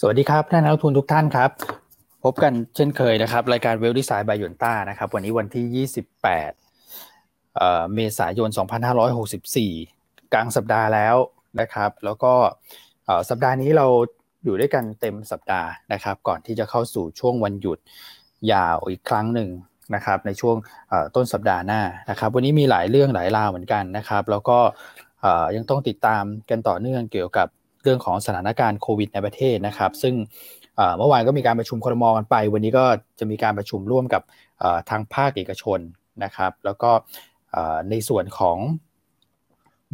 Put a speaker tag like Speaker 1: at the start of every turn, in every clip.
Speaker 1: สวัสดีครับท่านนักทุนทุกท่านครับ พบกันเช่นเคยนะครับ รายการเวลดีไซน์บายยนต้านะครับวันนี้วันที่ 28 เมษายน 2564 กลางสัปดาห์แล้วนะครับ แล้วก็สัปดาห์นี้เราอยู่ด้วยกันเต็มสัปดาห์นะครับ ก่อนที่จะเข้าสู่ช่วงวันหยุดยาวอีกครั้งหนึ่งนะครับในช่วงต้นสัปดาห์หน้านะครับ วันนี้มีหลายเรื่องหลายราวเหมือนกันนะครับ แล้วก็ยังต้องติดตามกันต่อเนื่องเกี่ยวกับ เรื่องของสถานการณ์โควิดในประเทศนะครับ ซึ่งเมื่อวานก็มีการประชุมครมกันไป วันนี้ก็จะมีการประชุมร่วมกับทางภาคเอกชนนะครับ แล้วก็ในส่วนของ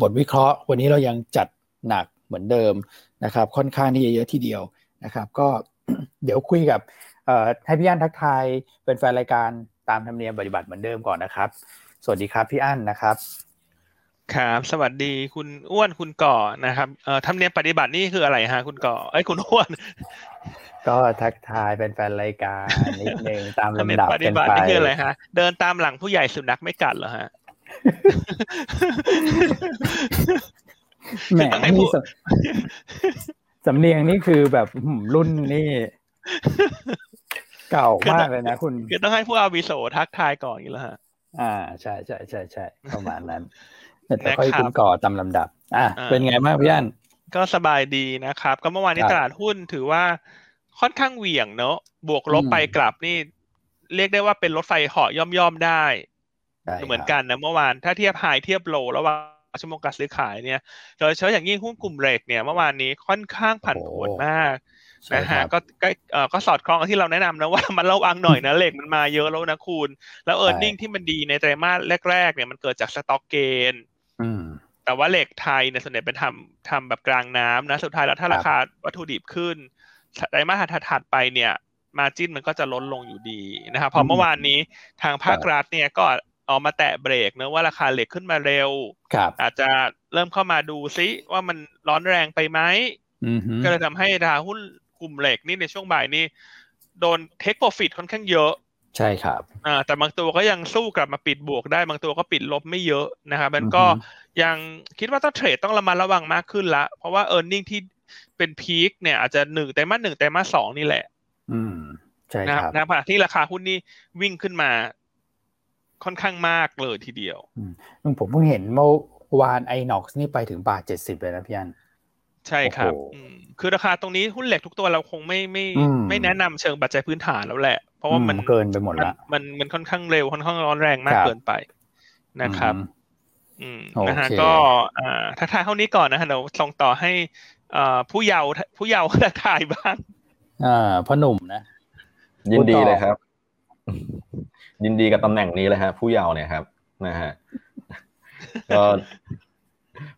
Speaker 1: บทวิเคราะห์ วันนี้เรายังจัดหนักเหมือนเดิมนะครับ ค่อนข้างที่จะเยอะทีเดียวนะครับ ก็เดี๋ยวคุยกับให้พี่อั้นทักทายเป็นแฟนรายการตามธรรมเนียมปฏิบัติเหมือนเดิมก่อนนะครับ สวัสดีครับพี่อั้นนะครับ
Speaker 2: ครับ สวัสดีคุณอ้วนคุณก่อนะครับเอ่อทำเนียมปฏิบัตินี่คืออะไรฮะคุณก่อไอ้คุณอ้วน
Speaker 1: ก็ทักทายเป็นแฟนรายการนิดนึงตามลำดับ
Speaker 2: ปฏิบัตินี่คืออะไรฮะ เดินตามหลังผู้ใหญ่สุนัขไม่กัดเหรอฮะ
Speaker 1: แหมนี่สำเนียงนี่คือแบบรุ่นนี่ เก่ามากเลยนะคุณ
Speaker 2: คือต้องให้ผู้อาวิโสทักทายก่อนอยู่แล้วฮะ
Speaker 1: อ่าใช่ใช่ใช่ใช่ประมาณนั้น แต่ค่อยคุณก่อตามลำดับ อะเป็นไงบ้างพี่อัน
Speaker 2: ก็สบายดีนะครับ ก็เมื่อวานนี้ตลาดหุ้นถือว่าค่อนข้างเหวี่ยงเนอะบวกลบไปกลับนี่ เรียกได้ว่าเป็นรถไฟเหาะย่อมย่อมได้ เหมือนกันนะเมื่อวานถ้าเทียบไฮเทียบโลระหว่างชั่วโมงการซื้อขายเนี่ยโดยเฉพาะอย่างยิ่งหุ้นกลุ่มเรกเนี่ยเมื่อวานนี้ค่อนข้างผันผวนมากนะฮะก็ก็สอดคล้องกับที่เราแนะนำนะว่ามันระวังหน่อยนะเหล็กมันมาเยอะแล้วนะคุณ แล้วเออร์เน็งที่มันดีในไตรมาสแรกๆเนี่ยมันเกิดจากสต็อกเกน แต่ว่าเหล็กไทยเนี่ยส่วนใหญ่เป็นทำทำแบบกลางน้ำนะ สุดท้ายแล้วถ้าราคาวัตถุดิบขึ้นไตรมาสถัดไปเนี่ยมาจิ้นมันก็จะลดลงอยู่ดีนะครับพอเมื่อวานนี้ทางภาครัฐเนี่ยก็ออกมาแตะเบรกเนะว่าราคาเหล็กขึ้นมาเร็ว อาจจะเริ่มเข้ามาดูซิว่ามันร้อนแรงไปไหมก็เลยทำให้ราคาหุ้นกลุ่มเหล็กนี่ในช่วงบ่ายนี้โดนเทคโปรฟิตค่อนข้างเยอะ
Speaker 1: ใช่ครับ
Speaker 2: อ่าแต่บางตัวก็ยังสู้กลับมาปิดบวกได้ บางตัวก็ปิดลบไม่เยอะนะครับมันก็ยังคิดว่าต้องเทรดต้องระมัดระวังมากขึ้นละ เพราะว่าเออร์เน็งที่เป็นพีคเนี่ยอาจจะหนึ่งแต่มาหนึ่งแต่มาสองนี่แหละ
Speaker 1: อืมใช่ครับ
Speaker 2: นะขณะที่ราคาหุ้นนี่วิ่งขึ้นมาค่อนข้างมากเลยทีเดียว
Speaker 1: ผมเพิ่งเห็นเมื่อวานไอน็อกซ์นี่ไปถึงบาทเจ็ดสิบเลยนะพี่อัน
Speaker 2: ใช่ครับ คือราคาตรงนี้หุ้นเหล็กทุกตัวเราคงไม่ไม่ไม่แนะนำเชิงปัจจัยพื้นฐานแล้วแหละ เพราะว่ามัน
Speaker 1: เกินไปหมดละ
Speaker 2: มันมันค่อนข้างเร็วค่อนข้างร้อนแรงมากเกินไปนะครับ อืมนะฮะก็อ่าทักทายเท่านี้ก่อนนะฮะเดี๋ยวส่งต่อให้อ่าผู้เยาว์ผู้เยาว์ทักทายบ้าง
Speaker 1: อ่าพ่อหนุ่มนะ
Speaker 3: ยินดีเลยครับ ยินดีกับตำแหน่งนี้เลยฮะ ผู้เยาว์เนี่ยครับ นะฮะก็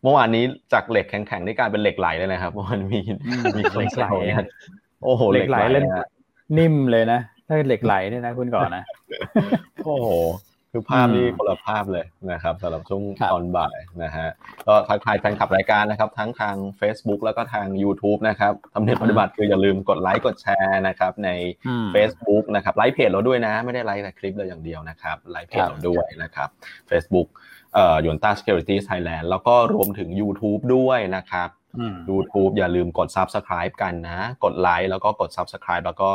Speaker 3: เมื่อวานนี้จากเหล็กแข็งๆนี่กลายเป็นเหล็กไหลเลยนะครับมันมีมี
Speaker 1: เหล็กไหล
Speaker 3: โอ้โห
Speaker 1: เหล็กไหลเล่นนิ่มเลยนะถ้าเหล็กไหลเนี่ยนะคุณก่อนนะ
Speaker 3: โอ้โหคือภาพนี้คนละภาพเลยนะครับสำหรับช่วงตอนบ่ายนะฮะก็ทักทายแฟนคลับรายการนะครับ ทั้งทาง Facebook แล้วก็ทาง YouTube นะครับทำเนียบปฏิบัติคืออย่าลืมกดไลค์กดแชร์นะครับใน Facebook นะครับไลค์เพจเราด้วยนะ ไม่ได้ไลค์แต่คลิปเราอย่างเดียวนะครับไลค์เพจเราด้วยนะครับ Facebook เอ่อ ยนต้า Security Thailand แล้วก็รวมถึง YouTube ด้วยนะครับ YouTube อย่าลืมกด Subscribe กันนะ กดไลค์แล้วก็กด Subscribe แล้วก็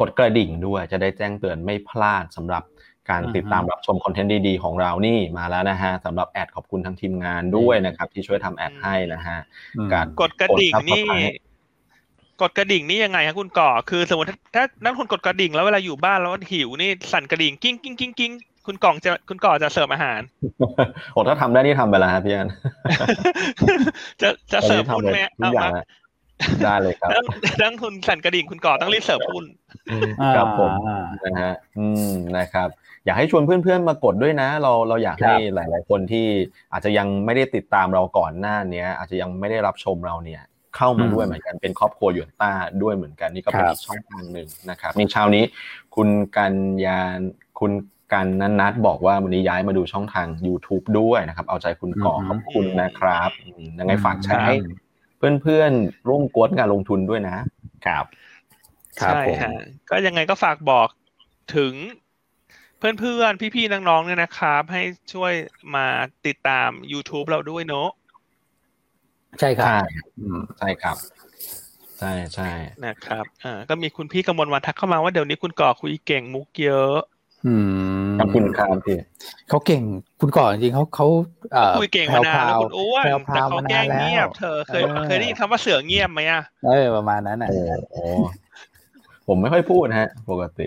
Speaker 3: กดกระดิ่งด้วยจะได้แจ้งเตือนไม่พลาดสำหรับการติดตามรับชมคอนเทนต์ดีๆของเรานี่มาแล้วนะฮะสำหรับแอดขอบคุณทั้งทีมงานด้วยนะครับ ที่ช่วยทำแอดให้นะฮะ
Speaker 2: การกดกระดิ่งนี่กดกระดิ่งนี่ยังไงครับคุณก่อ คือสมมติถ้านักลงทุนกดกระดิ่งแล้วเวลาอยู่บ้านแล้วหิวนี่สั่นกระดิ่งกิ้งกิ้งกิ้งกิ้ง คุณกล่องจะคุณก่อจะเสิร์ฟอาหาร
Speaker 3: โอ้ถ้าทำได้นี่ทำไปแล้วครับพี่อัน
Speaker 2: จะจะเสิร์ฟหุ้นไหม
Speaker 3: เอามาได้เลยครับ
Speaker 2: นักลงทุนสั่นกระดิ่งคุณก่อต้องรีบเสิร์ฟหุ้น
Speaker 3: ครับผมนะฮะอืมนะครับ อยากให้ชวนเพื่อนๆมากดด้วยนะ เราเราอยากให้หลาย ๆ คนที่อาจจะยังไม่ได้ติดตามเราก่อนหน้าเนี้ย อาจจะยังไม่ได้รับชมเราเนี่ยเข้ามาด้วยเหมือนกันเป็นครอบครัวหยวนต้าด้วยเหมือนกันนี่ก็เป็นอีกช่องทางหนึ่งนะครับในเช้านี้ คุณกัญญาคุณ กันนันนัดบอกว่าวันนี้ย้ายมาดูช่องทาง YouTube ด้วยนะครับ เอาใจคุณก่อขอบคุณนะครับยังไงฝากแชร์ให้เพื่อนๆร่วมกวดงานลงทุนด้วยนะครับ
Speaker 2: ใช่ฮะก็ยังไงก็ฝากบอกถึงเพื่อนๆ พี่ๆ น้องๆ เนี่ยนะครับ ให้ช่วยมาติดตาม YouTube เราด้วยเนาะ
Speaker 1: ใช่ครับ
Speaker 3: ใช่ครับ ใช่ใช่
Speaker 2: นะครับอ่าก็มีคุณพี่กมลวันทักเข้ามาว่าเดี๋ยวนี้คุณก่อคุยเก่งมุกเยอะ
Speaker 1: อืม
Speaker 3: ขอบคุณครับพี่
Speaker 1: เขาเก่งคุณก่อนจริงเขาเขาเอ่อ
Speaker 2: คุยเก่งมานานแล้วคุณอ้วน
Speaker 1: แพรว
Speaker 2: แต่เขาแกล้งเงียบ
Speaker 1: มานานแล้ว
Speaker 2: เธอเคย
Speaker 1: เออ
Speaker 2: เคยได้ยินคำว่าเสือเงียบไหมอะ
Speaker 1: เออประมาณนั้นน่ะ
Speaker 3: โอ้โหผมไม่ค่อยพูดนะฮะ ปกติ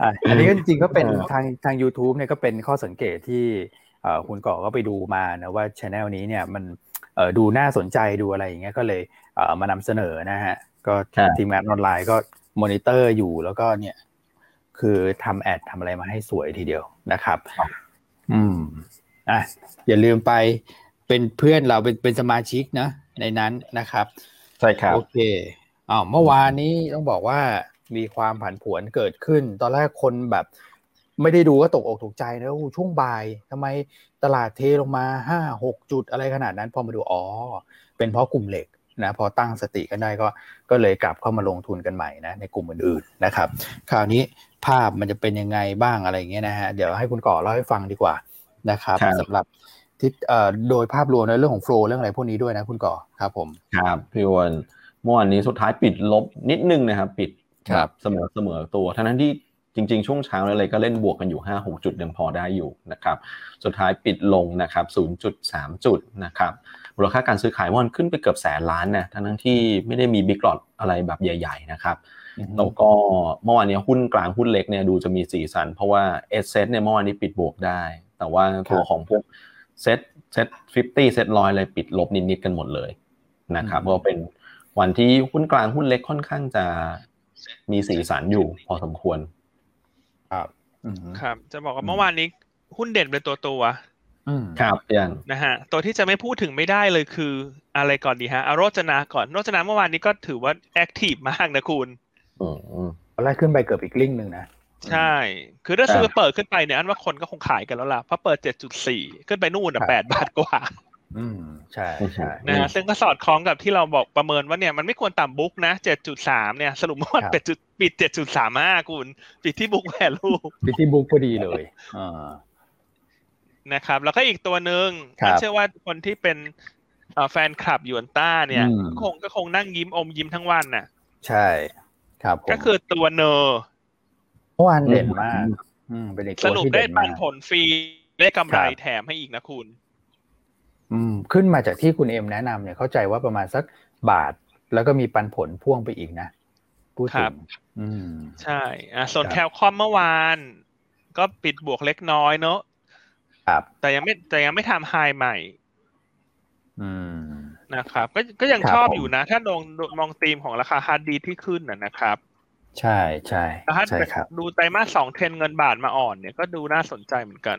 Speaker 1: อะอันนี้ก็จริงๆก็เป็น
Speaker 3: เออ
Speaker 1: ทางทาง YouTube เนี่ยก็เป็นข้อสังเกตที่เอ่อคุณก่อก็ไปดูมานะว่าช anel นี้เนี่ยมันเอ่อดูน่าสนใจดูอะไรอย่างเงี้ยก็เลยเอ่อมานำเสนอนะฮะ ก็
Speaker 3: ครับ
Speaker 1: ทีมงานออนไลน์ก็ มอนิเตอร์อยู่แล้วก็เนี่ย คือทำ ad ทำอะไรมาให้สวยทีเดียวนะครับ อืมอะอย่าลืมไปเป็นเพื่อนเราเป็นเป็นสมาชิกนะในนั้นนะครับ
Speaker 3: ใช่ครับ
Speaker 1: โอเคอ้าวเมื่อวานนี้ต้องบอกว่ามีความผันผวนเกิดขึ้น ตอนแรกคนแบบ ไม่ได้ดูก็ตกอกตกใจนะโอ้โหช่วงบ่ายทำไมตลาดเทลงมาห้าหกจุดอะไรขนาดนั้น พอมาดูอ๋อเป็นเพราะกลุ่มเหล็ก นะพอตั้งสติกันได้ก็ก็เลยกลับเข้ามาลงทุนกันใหม่นะในกลุ่มอื่นๆนะครับคราวนี้ภาพมันจะเป็นยังไงบ้างอะไรอย่างเงี้ยนะฮะเดี๋ยวให้คุณก่อเล่าให้ฟังดีกว่านะครับ
Speaker 3: ครับ
Speaker 1: สำหรับที่เอ่อโดยภาพรวมในเรื่องของโฟล์เรื่องอะไรพวกนี้ด้วยนะคุณก่อครับผม
Speaker 3: ครับพี่อ้วนเมื่อวานนี้สุดท้ายปิดลบนิดนึงนะครับ ปิด
Speaker 1: ครับ
Speaker 3: เสมอเสมอตัวทั้งนั้นที่จริงๆ ช่วงเช้าอะไรก็เล่นบวกกันอยู่ 5 6 จุดยังพอได้อยู่นะครับ สุดท้ายปิดลงนะครับ 0.3 จุดนะครับ มูลค่าการซื้อขายเมื่อวานขึ้นไปเกือบแสนล้านนะทั้งนั้นที่ไม่ได้มี big lot อะไรแบบใหญ่ ๆ นะครับแล้วก็เมื่อวานนี้หุ้นกลางหุ้นเล็กเนี่ยดูจะมีสีสัน เพราะว่า sSET เนี่ยเมื่อวานนี้ปิดบวกได้ แต่ว่าตัวของพวกเซตเซตฟิฟตี้เซตร้อยอะไรปิดลบนิดๆกันหมดเลยนะครับ
Speaker 1: อืม
Speaker 3: ก็เป็นวันที่หุ้นกลางหุ้นเล็กค่อนข้างจะมีสีสันอยู่พอสมควร
Speaker 1: ครับอืม
Speaker 2: ครับ จะบอกว่า
Speaker 1: อืม
Speaker 2: เมื่อวานนี้หุ้นเด่นเป็นตัวตัว
Speaker 1: อืม
Speaker 3: ครับยัน
Speaker 2: ๆนะฮะตัวที่จะไม่พูดถึงไม่ได้เลยคืออะไรก่อนดีฮะเอาโรจนาก่อนโรจนาเมื่อวานนี้ก็ถือว่าแอคทีฟมากนะคุณ
Speaker 3: อืม
Speaker 1: ตอนแรกขึ้นไปเกือบอีกลิ้งหนึ่งนะ
Speaker 2: ใช่ คือถ้า
Speaker 3: ครับ
Speaker 2: ซื้อเปิดขึ้นไปเนี่ยอันว่าคนก็คงขายกันแล้วล่ะเพราะเปิด7.4ขึ้นไปนู่น
Speaker 1: ครั
Speaker 2: อะ
Speaker 1: บ
Speaker 2: 8บาทกว่า
Speaker 1: อืมใช่ใช่
Speaker 2: นะฮะซึ่งก็สอดคล้องกับที่เราบอกประเมินว่าเนี่ยมันไม่ควรต่ำบุ๊กนะ7.3เนี่ยสรุปว่ามัน
Speaker 1: ครับ
Speaker 2: เป็นจุดปิด7.35คุณ ปิดที่บุ๊กแวลู
Speaker 1: พิธีบุ๊กพอดีเลยอ่า
Speaker 2: นะครับ แล้วก็อีกตัวหนึ่ง
Speaker 1: ครับ
Speaker 2: เชื่อว่าคนที่เป็นเอ่อแฟนคลับยวนต้าเนี่ย
Speaker 1: อืม
Speaker 2: คงก็คงนั่งยิ้มอมยิ้มทั้งวันน่ะ
Speaker 1: ใช่ ครับผม
Speaker 2: ก็คือตัวเนอร์
Speaker 1: เมื่อวานเด่นมากอืมเป็นอีก
Speaker 2: ส
Speaker 1: ตัว
Speaker 2: รุป
Speaker 1: ที่
Speaker 2: ได้
Speaker 1: เด่น
Speaker 2: ปั
Speaker 1: มานก
Speaker 2: ผลฟรีได้กำไร
Speaker 1: ครับ
Speaker 2: แถมให้อีกนะคุณ
Speaker 1: อืม ขึ้นมาจากที่คุณเอ็มแนะนำเนี่ยเข้าใจว่าประมาณสักบาท แล้วก็มีปันผลพ่วงไปอีกนะพูด
Speaker 2: ครั
Speaker 1: ถึ
Speaker 2: บ
Speaker 1: งอืม
Speaker 2: ใช่ อะส่วน
Speaker 1: ครับ
Speaker 2: แคลคอมเมื่อวาน ก็ปิดบวกเล็กน้อยเนอะ
Speaker 1: ครับ
Speaker 2: แต่ยังไม่แต่ยังไม่ทำไฮใหม่
Speaker 1: อืม
Speaker 2: นะครับ ก็ก็ยัง
Speaker 1: ครับ
Speaker 2: ชอบ
Speaker 1: ผม
Speaker 2: อยู่นะ ถ้าลองมองธีมของราคาฮาร์ดดิสก์ที่ขึ้นนะนะครับ
Speaker 1: ใช่ใช่
Speaker 2: แต่ถ้า
Speaker 1: ใช่ครับ
Speaker 2: ดูไตรมาสสองเทรนเงินบาทมาอ่อนเนี่ยก็ดูน่าสนใจเหมือนกัน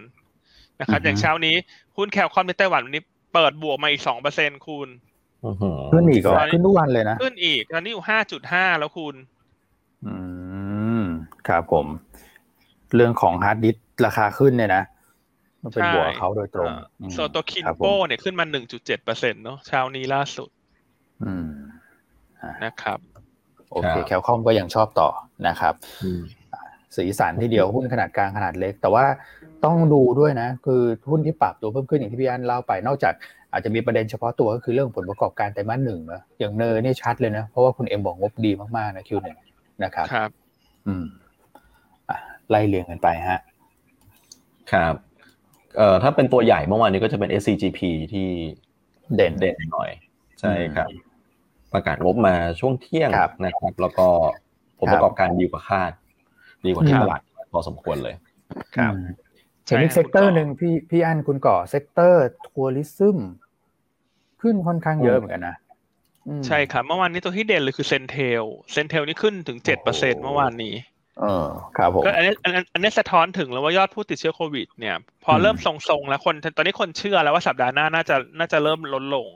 Speaker 2: นะครับ
Speaker 1: อือฮึ
Speaker 2: อย่างเช้านี้หุ้น Cal-Comp ในไต้หวันวันนี้เปิดบวกมาอีกสองเปอร์เซ็นต์คุณ
Speaker 3: อื้อหือ
Speaker 1: ขึ้นอีกเหรอ
Speaker 2: ต
Speaker 1: อ
Speaker 2: นนี้
Speaker 1: ขึ้นทุกวันเลยนะ
Speaker 2: ขึ้นอีกตอนนี้อยู่ห้าจุดห้าแล้วคุณ
Speaker 1: อืม ครับผม เรื่องของฮาร์ดดิสก์ราคาขึ้นเนี่ยนะ มันเป็น
Speaker 2: ใช่
Speaker 1: บวกกับเขาโดยตรง
Speaker 2: อ่า
Speaker 1: อืม
Speaker 2: ส่วนตัวคิน
Speaker 1: ครับผม
Speaker 2: โป้เนี่ยขึ้นมาหนึ่งจุดเจ็ดเปอร์เซ็นเนาะเช้านี้ล่าสุด
Speaker 1: อืม
Speaker 2: นะครับ
Speaker 1: โอเคแคลคอมก็ยังชอบต่อนะครับ
Speaker 3: อืม
Speaker 1: สีสันที่เดียวหุ้นขนาดกลางขนาดเล็ก แต่ว่าต้องดูด้วยนะ คือหุ้นที่ปรับตัวเพิ่มขึ้นอย่างที่พี่อันเล่าไปนอกจากอาจจะมีประเด็นเฉพาะตัวก็คือเรื่องผลประกอบการไตรมาสหนึ่งนะอย่างเนอร์นี่ชัดเลยนะ เพราะว่าคุณเอ็มบอกงบดีมากๆนะคิวหนึ่งนะครับ
Speaker 2: ครับ
Speaker 1: อืมอะไล่เรียงกันไปฮะ
Speaker 3: ครับ เอ่อถ้าเป็นตัวใหญ่เมื่อวานนี้ก็จะเป็น SCGP ที่
Speaker 1: เด่น
Speaker 3: เด่นหน่อย ใช่ครับ ประกาศงบมาช่วงเที่ยง
Speaker 1: ครับ
Speaker 3: นะครับ แล้วก็ผลประกอบการดีกว่าคาด ดีกว่าที่
Speaker 1: ครับ
Speaker 3: ตลาดพอสมควรเลย ครับ
Speaker 1: อืมเห็นอีก
Speaker 2: ใช่
Speaker 1: sector
Speaker 2: คุ
Speaker 1: ร์
Speaker 2: ณก่อ
Speaker 1: หนึ่งพี่พี่อันคุณก่อ sector tourism ขึ้นค่อนข้างเยอะเหมือนกันนะอืม
Speaker 2: ใช่ครับ เมื่อวานนี้ตัวที่เด่นเลยคือ CENTEL CENTEL นี่ขึ้นถึงเจ็ดเปอร์เซ็นต์เมื่อวานนี้
Speaker 1: เออครับผม
Speaker 2: ก็อันนี้อันนี้อันนี้สะท้อนถึงแล้วว่ายอดผู้ติดเชื้อโควิด เนี่ย พออ
Speaker 1: ม
Speaker 2: เริ่มทรงๆแล้วคน ตอนนี้คนเชื่อแล้วว่าสัปดาห์หน้าน่าจะน่าจะเริ่มลดลง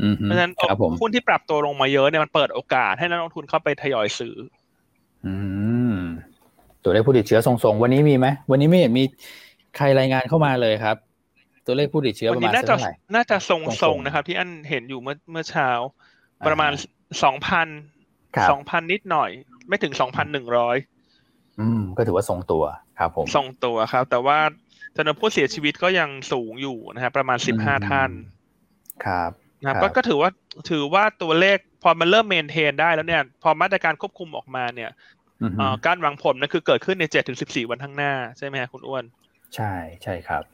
Speaker 1: อืม
Speaker 2: เพราะฉะนั้น
Speaker 1: ครับผม
Speaker 2: หุ้นที่ปรับตัวลงมาเยอะเนี่ยมันเปิดโอกาสให้นักลงทุนเข้าไปทยอยซื้อ
Speaker 1: อืม ตัวเลขผู้ติดเชื้อทรงๆ วันนี้มีไหมวันนี้ไม่เห็นมีใครรายงานเข้ามาเลยครับ ตัวเลขผู้ติดเชื้อ
Speaker 2: วั
Speaker 1: ประ
Speaker 2: นี้
Speaker 1: มาณ
Speaker 2: น่า
Speaker 1: สัก
Speaker 2: จะ
Speaker 1: เท่าไหร่
Speaker 2: น่าจะท
Speaker 1: ทร
Speaker 2: รง
Speaker 1: ง
Speaker 2: ๆ
Speaker 1: ๆ
Speaker 2: นะครับ ที่อันเห็นอยู่เมื่อเมื่อเช้า
Speaker 1: อ่า
Speaker 2: ประมาณสองพัน
Speaker 1: ครับ
Speaker 2: สองพันนิดหน่อย ไม่ถึงสองพันหนึ่งร้อย
Speaker 1: อืมก็ถือว่าทรงตัวครับผม
Speaker 2: ทรงตัวครับ แต่ว่าจำนวนผู้เสียชีวิตก็ยังสูงอยู่นะครับประมาณสิบห้าท่าน
Speaker 1: ครับ
Speaker 2: นะก็ถือว่าถือว่าตัวเลขพอมันเริ่มเมนเทนได้แล้วเนี่ย พอมาตรการควบคุมออกมาเนี่ยการวางผลนั่นคือเกิดขึ้นในเจ็ดถึงสิบสี่วันข้างหน้า ใช่ไหมคุณอ้วน
Speaker 1: ใช่ใช่ครับ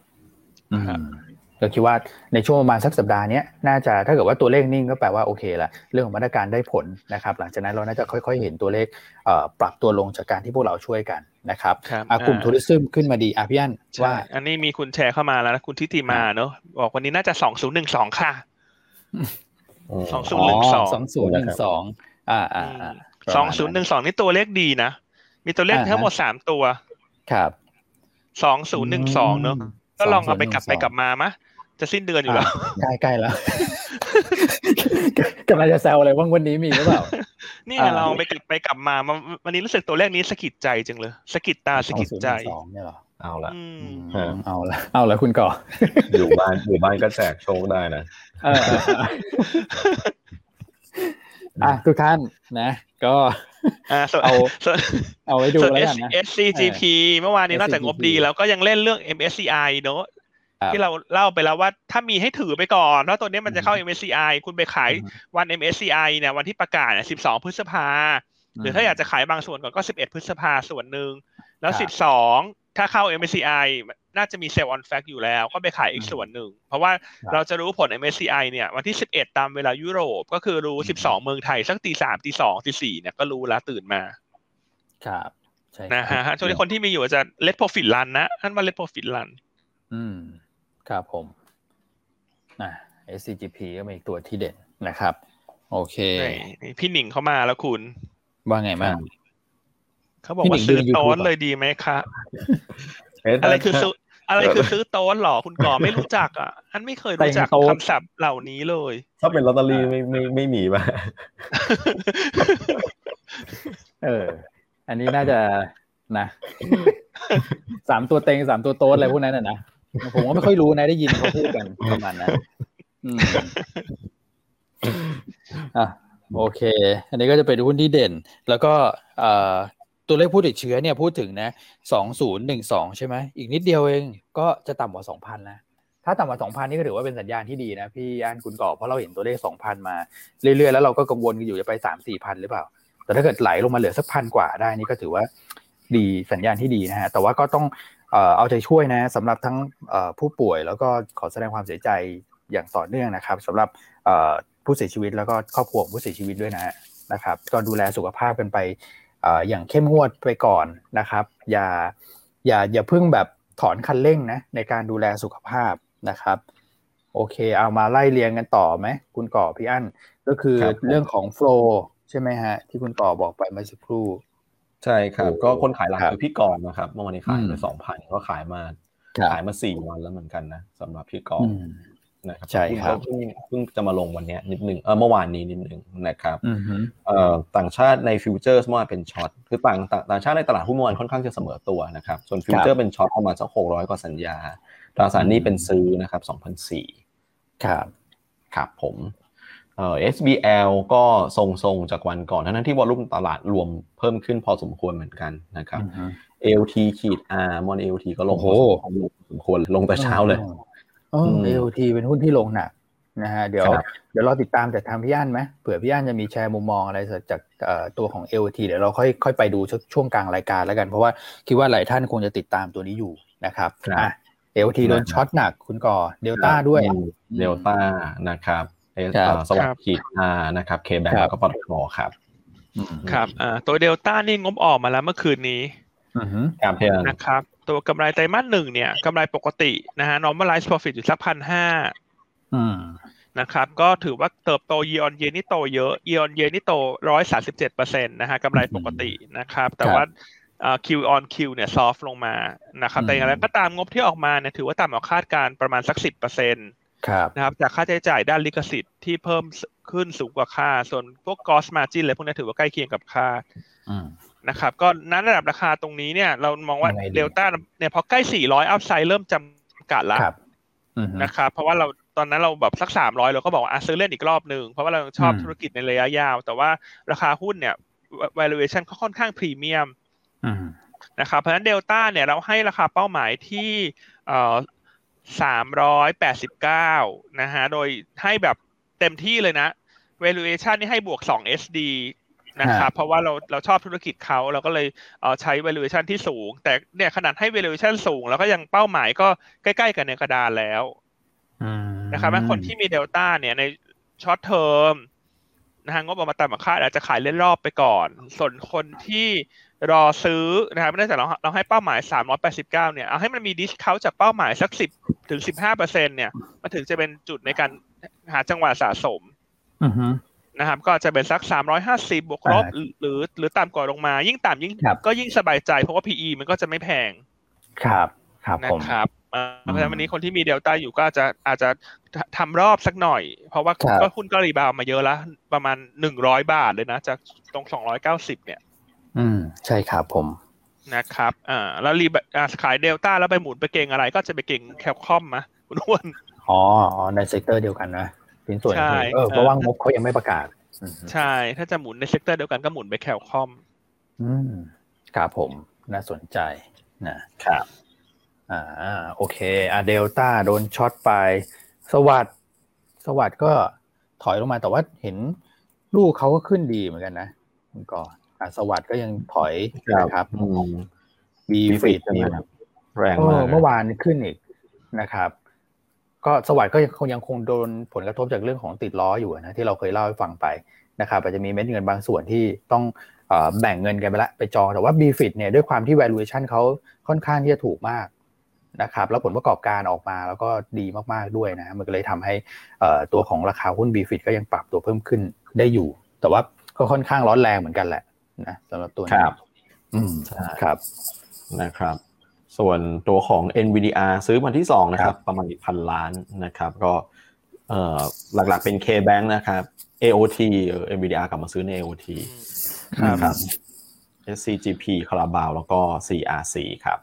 Speaker 1: ก็คิดว่าในช่วงประมาณสักสัปดาห์นี้น่าจะถ้าเกิดว่าตัวเลขนิ่งก็แปลว่าโอเคละเรื่องของมาตรการได้ผลนะครับ หลังจากนั้นเราน่าจะค่อยๆเห็นตัวเลขปรับตัวลงจากการที่พวกเราช่วยกันนะครับกลุ่มทัวริซึมขึ้นมาดีอะพี่อันว่า
Speaker 2: อันนี้มีคุณแชร์เข้ามาแล้วนะคุณทิติมาเนอะบอกวันนี้น่าจะสองศูนย์หนึ่งสองค่ะสองศูนย์หนึ่งสอง
Speaker 1: สองศูนย์หนึ่งสองอ่าอ่า
Speaker 2: สองศูนย์หนึ่งสองนี่ตัวเลขดีนะ มีตัวเลขทั้งหมดสามตัว
Speaker 1: ครับ
Speaker 2: สองศูนย์หนึ่งสองเนอะก็ลองเอาไปกลับไปกลับมามะ จะสิ้นเดือนอยู่แล้ว
Speaker 1: ใกล้ใกล้แล้วกำลังจะแซวอะไรว่างวันนี้มีหรือเปล่า
Speaker 2: นี่เราไปกลับไปกลับมาวันนี้รู้สึกตัวเลขนี้สะกิดใจจังเลยสะกิดตาสะกิดใจ
Speaker 1: สองเนี่ยหรอ
Speaker 3: เอาละ
Speaker 1: เอาละเอาละคุณก่อ
Speaker 3: อยู่บ้านอยู่บ้านก็แจกโชคได้นะ
Speaker 1: อะทุกท่านนะ ก็เอาเอาไว้ดูแล้วกันนะ
Speaker 2: SCGP เมื่อวานนี้นอกจากงบดีแล้วก็ยังเล่นเรื่อง MSCI เนอะ ที่เราเล่าไปแล้วว่าถ้ามีให้ถือไปก่อนเพราะตัวนี้มันจะเข้า MSCI คุณไปขายวัน MSCI เนี่ยวันที่ประกาศเนี่ย12พฤษภาหรือถ้าอยากจะขายบางส่วนก่อนก็11พฤษภาส่วนหนึ่ง แล้ว12ถ้าเข้า MSCI น่าจะมีเซลล์ออนแฟกอยู่แล้ว ก็ไปขายอีกส่วนหนึ่ง เพราะว่าเราจะรู้ผล MSCI เนี่ย วันที่ 11 ตามเวลายุโรป ก็คือรู้ 12 เมืองไทย สักตีสามตีสองตีสี่เนี่ยก็รู้แล้วตื่นมา
Speaker 1: ครับใช่
Speaker 2: นะฮะช่วงนี้คนที่มีอยู่จะเลทโปรฟิตลันนะท่านว่าเลทโปรฟิตลัน
Speaker 1: อืม ครับผมอ่า SCGP ก็เป็นอีกตัวที่เด่นนะครับ โอเค
Speaker 2: พี่หนิงเข้ามาแล้วคุณ
Speaker 1: ว่าไงบ้าง
Speaker 2: เขาบอกว่าซื้อโต้นเลยดีไหมคะอะไรคือซื้ออะไรคือซื้อโต้นหรอคุณก่อไม่รู้จักอะ อันไม่เคยรู้จักคำศัพท์เหล่านี้เลย
Speaker 3: ถ้าเป็นลอตเตอรี่ไม่ไม่ไม่มีป่ะ
Speaker 1: เออ อันนี้น่าจะนะสามตัวเต็งสามตัวโต๊ดอะไรพวกนั้นนะ ผมก็ไม่ค่อยรู้นะได้ยินเขาพูดกันประมาณนั้นอะโอเค อันนี้ก็จะเป็นหุ้นที่เด่น แล้วก็ตัวเลขผู้ติดเชื้อเนี่ยพูดถึงนะสองศูนย์หนึ่งสองใช่ไหมอีกนิดเดียวเองก็จะต่ำกว่าสองพันนะถ้าต่ำกว่าสองพันนี่ก็ถือว่าเป็นสัญญาณที่ดีนะพี่อันคุณกอบเพราะเราเห็นตัวเลขสองพันมาเรื่อยๆ แล้วเราก็กังวลกันอยู่จะไปสามสี่พันหรือเปล่า แต่ถ้าเกิดไหลลงมาเหลือสักพันกว่าได้นี่ก็ถือว่าดีสัญญาณที่ดีนะฮะ แต่ว่าก็ต้อง เอาใจช่วยนะสำหรับทั้งผู้ป่วย แล้วก็ขอแสดงความเสียใจอย่างต่อเนื่องนะครับสำหรับผู้เสียชีวิตแล้วก็ครอบครัวผู้เสียชีวิตด้วยนะนะครับ ก็ดูแลสุขภาพกันไปอย่างเข้มงวดไปก่อนนะครับ อย่าอย่าอย่าเพิ่งแบบถอนคันเร่งนะในการดูแลสุขภาพนะครับ โอเค เอามาไล่เรียงกันต่อไหมคุณก่อพี่อั้นก็คือเรื่องของโฟล์ใช่ไหมฮะที่คุณก่อบอกไปเมื่อสักครู่
Speaker 3: ใช่ครับ ก็คนขายหลักคือพี่กรนะครับเมื่อวันนี้ขายไปสองพันก็ขายมาขายมาสี่วันแล้วเหมือนกันนะสำหรับพี่กรนะครับ
Speaker 1: ใช่ครับ
Speaker 3: เพิ่งเพิ่งจะมาลงวันนี้นิดนึงเออเมื่อวานนี้นิดนึงนะครับเอ่อต่างชาติในฟิวเจอร์เมื่อวานเป็น short คือต่างต่างชาติในตลาดหุ้นเมื่อวานค่อนข้างจะเสมอตัวนะครับส่วนฟิวเจอร์เป็น short ประมาณสักหกร้อยกว่าสัญญาตราสารหนี้เป็นซื้อนะครับสองพันสี่
Speaker 1: ครับ
Speaker 3: ครับผม เอ่อ SBL ก็ทรงๆจากวันก่อนทั้งที่ volume ตลาดรวมเพิ่มขึ้นพอสมควรเหมือนกันนะครับ LT ขีด R มอน LT ก็ลงพอสมควรลงแต่เช้าเลย
Speaker 1: เออ LT เป็นหุ้นที่ลงหนักนะฮะเดี๋ยวเดี๋ยวเราติดตามจากทางพี่อั้นไหมเผื่อพี่อั้นจะมีแชร์มุมมองอะไรจากตัวของ LT เดี๋ยวเราค่อยค่อยไปดูช่วงกลางรายการแล้วกัน เพราะว่าคิดว่าหลายท่านคงจะติดตามตัวนี้อยู่นะครับอะ LT โดนช็อตหนักคุณก่อเดลต้าด้วย
Speaker 3: เดลต้านะครับ เอสวัสดิ์ขีดอานะครับเคแบงก์แล้วก็ปตทครับ
Speaker 2: ครับอ่าตัวเดลต้านี่งบออกมาแล้วเมื่อคืนนี้
Speaker 3: ครับเพื่อน
Speaker 2: นะครับตัวกำไรไตรมาสหนึ่งเนี่ยกำไรปกตินะฮะ normalized profit อยู่สักพันห้านะครับ ก็ถือว่าเติบโต year on year นี่โตเยอะ year on year นี่โตร้อยสาสิบเจ็ดเปอร์เซ็นต์นะฮะกำไรปกตินะครับ แต่ว่า Q on Q เนี่ยซอฟลงมานะครับ แต่อย่างไรก็ตามงบที่ออกมาเนี่ยถือว่าต่ำกว่าคาดการประมาณสักสิบเปอร์เซ็นต์ นะครับจากค่าใช้จ่ายด้านลิขสิทธิ์ที่เพิ่มขึ้นสูงกว่าค่า ส่วนพวก cost margin อะไรพวกนี้ถือว่าใกล้เคียงกับค่านะครับ ก็นั้นระดับราคาตรงนี้เนี่ย เรามองว่าเดลต้าเนี่ยพอใกล้ 400 อัพไซด์เริ่มจำกัดละนะครับ เพราะว่าเราตอนนั้นเราแบบสัก 300 เราก็บอกว่าซื้อเล่นอีกรอบหนึ่งเพราะว่าเราชอบธุรกิจในระยะยาว แต่ว่าราคาหุ้นเนี่ย valuation ก็ค่อนข้างพรีเมียมนะครับเพราะฉะนั้นเดลต้าเนี่ยเราให้ราคาเป้าหมายที่ สามร้อยแปดสิบเก้านะฮะ โดยให้แบบเต็มที่เลยนะ valuation นี่ให้บวก2 SD นะครับเพราะว่าเราเราชอบธุรกิจเขาเราก็เลยเออใช้ valuation ที่สูง แต่เนี่ยขนาดให้ valuation สูง แล้วก็ยังเป้าหมายก็ใกล้ ๆ กันในกระดานแล้วนะครับแม้คนที่มีเดลต้าเนี่ยใน short term นะฮะงบออกมาต่ำกว่าคาดอาจจะขายเล่นรอบไปก่อน ส่วนคนที่ รอซื้อนะครับไม่ได้แต่เราเราให้เป้าหมาย 389 เนี่ยเอาให้มันมีดิสเขาจากเป้าหมายสัก 10 ถึง 15เปอร์เซ็นเนี่ยมันถึงจะเป็นจุดในการหาจังหวะสะสมนะครับ ก็จะเป็นสัก 350 บวกลบหรือ หรือต่ำกว่าลงมา ยิ่งต่ำยิ่งก็ยิ่งสบายใจเพราะว่า PE มันก็จะไม่แพง
Speaker 1: ครับ ครับ
Speaker 2: นะครับเพราะฉะนั้นวันนี้คนที่มีเดลต้าอยู่ก็อาจจะอาจจะทำรอบสักหน่อย เพราะว่าก็หุ้นก็รีบาวมาเยอะแล้ว ประมาณหนึ่งร้อยบาทเลยนะ จากตรงสองร้อยเก้าสิบเนี่ย
Speaker 1: อืมใช่ครับผม
Speaker 2: นะครับอ่าแล้วรีบอ่าขายเดลต้าแล้วไปหมุนไปเก็งอะไร ก็จะไปเก็ง Cal-Comp มะคุณอ้วน
Speaker 1: อ๋อใน sector เดียวกันนะเป็นส่วนเออเพราะว่างบเขายังไม่ประกาศ
Speaker 2: ใช่ ถ้าจะหมุนใน sector เดียวกันก็หมุนไป Cal-Comp อืม
Speaker 1: ครับผมน่าสนใจนะครับอ่าโอเคอ่าเดลต้าโดน short ไป สวัสดสวัสดก็ถอยลงมาแต่ว่าเห็นลูกเขาก็ขึ้นดีเหมือนกันนะคุณก่อนอ่า สวัสดก็ยังถอยนะครับบีฟิตนี่
Speaker 3: แรง
Speaker 1: มากเมื่อวานขึ้นอีกนะครับ ก็สวัสด์ก็ยังคงโดนผลกระทบจากเรื่องของติดล้ออยู่นะที่เราเคยเล่าให้ฟังไปนะครับอาจจะมีเม็ดเงินบางส่วนที่ต้องแบ่งเงินกันไปละไปจองแต่ว่า b f i t เนี่ยด้วยความที่ valuation เขาค่อนข้างที่จะถูกมากนะครับแล้วผลประกอบการออกมาแล้วก็ดีมากๆด้วยนะมันก็เลยทำให้ตัวของราคาหุ้น b f i t ก็ยังปรับตัวเพิ่มขึ้นได้อยู่ แต่ว่าก็ค่อนข้างร้อนแรงเหมือนกันแหละ นะสำหรับตัวนี้
Speaker 3: ครับ
Speaker 1: อืมครับ
Speaker 3: นะครับ ส่วนตัวของ NVDR ซื้อมาที่สองนะครับ ประมาณอีกพันล้านนะครับ ก็หลักๆเป็น K-Bank นะครับ AOT NVDR กลับมาซื้อใน AOT นะครับ SCGP คาราบาวแล้วก็ CRC ครับ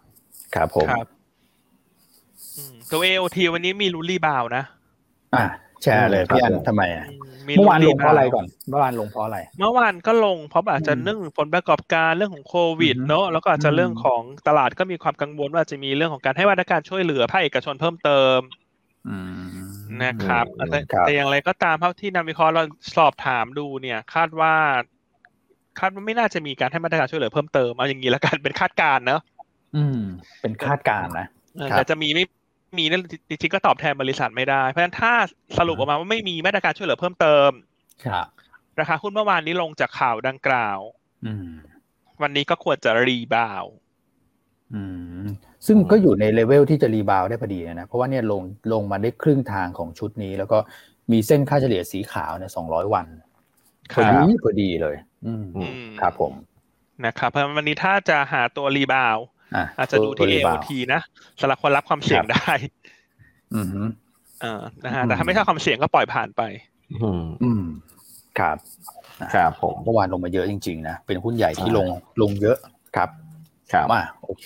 Speaker 1: ครับผม
Speaker 2: ตัว AOT วันนี้มีลูลี่บาวนะ
Speaker 1: อ่า แชร์เลยพี่อันทำไมอะเมื่อวานลงเพราะอะไรก่อน เมื่อวานลงเพราะอะไร
Speaker 2: เมื่อวานก็ลงเพราะอาจจะเรื่องผลประกอบการเรื่องของโควิดเนอะแล้วก็อาจจะเรื่องของตลาดก็มีความกังวลว่าจะมีเรื่องของการให้มาตรการช่วยเหลือภาคเอกชนเพิ่มเติมนะครับแต่อย่างไรก็ตามเท่าที่นักวิเคราะห์เราสอบถามดูเนี่ย คาดว่า คาดว่าไม่น่าจะมีการให้มาตรการช่วยเหลือเพิ่มเติมเอาอย่างนี้แล้วกันเป็นคาดการณ์เนอะ
Speaker 1: อืม เป็นคาดการณ์นะ
Speaker 2: แต่จะมีไม่ มีนั่นจริงๆก็ตอบแทนบริษัทไม่ได้ เพราะฉะนั้นถ้าสรุปออกมาว่าไม่มีมาตรการช่วยเหลือเพิ่มเติม
Speaker 1: ครับ
Speaker 2: ราคาหุ้นเมื่อวานนี้ลงจากข่าวดังกล่าว
Speaker 1: อืม
Speaker 2: วันนี้ก็ควรจะ rebound
Speaker 1: อืมซึ่งก็อยู่ในเลเวลที่จะ rebound ได้พอดีนะ เพราะว่าเนี่ยลงลงมาได้ครึ่งทางของชุดนี้ แล้วก็มีเส้นค่าเฉลี่ยสีขาวเนี่ยสองร้อยวันพอดีพอดีเลย อืมครับผม
Speaker 2: นะครับเพราะวันนี้ถ้าจะหาตัวรีบาว อาจจะดูที่ AOT นะสำหรับคนรับความเสี่ยงได้
Speaker 1: อืม
Speaker 2: อ่านะฮะแต่ถ้าไม่ชอบความเสี่ยงก็ปล่อยผ่านไป
Speaker 1: อืมอืมครับ
Speaker 3: ครับผม
Speaker 1: เมื่อวานลงมาเยอะจริงๆนะเป็นหุ้นใหญ่ที่ลงลงเยอะครับ
Speaker 3: ครับ
Speaker 1: มาโอเค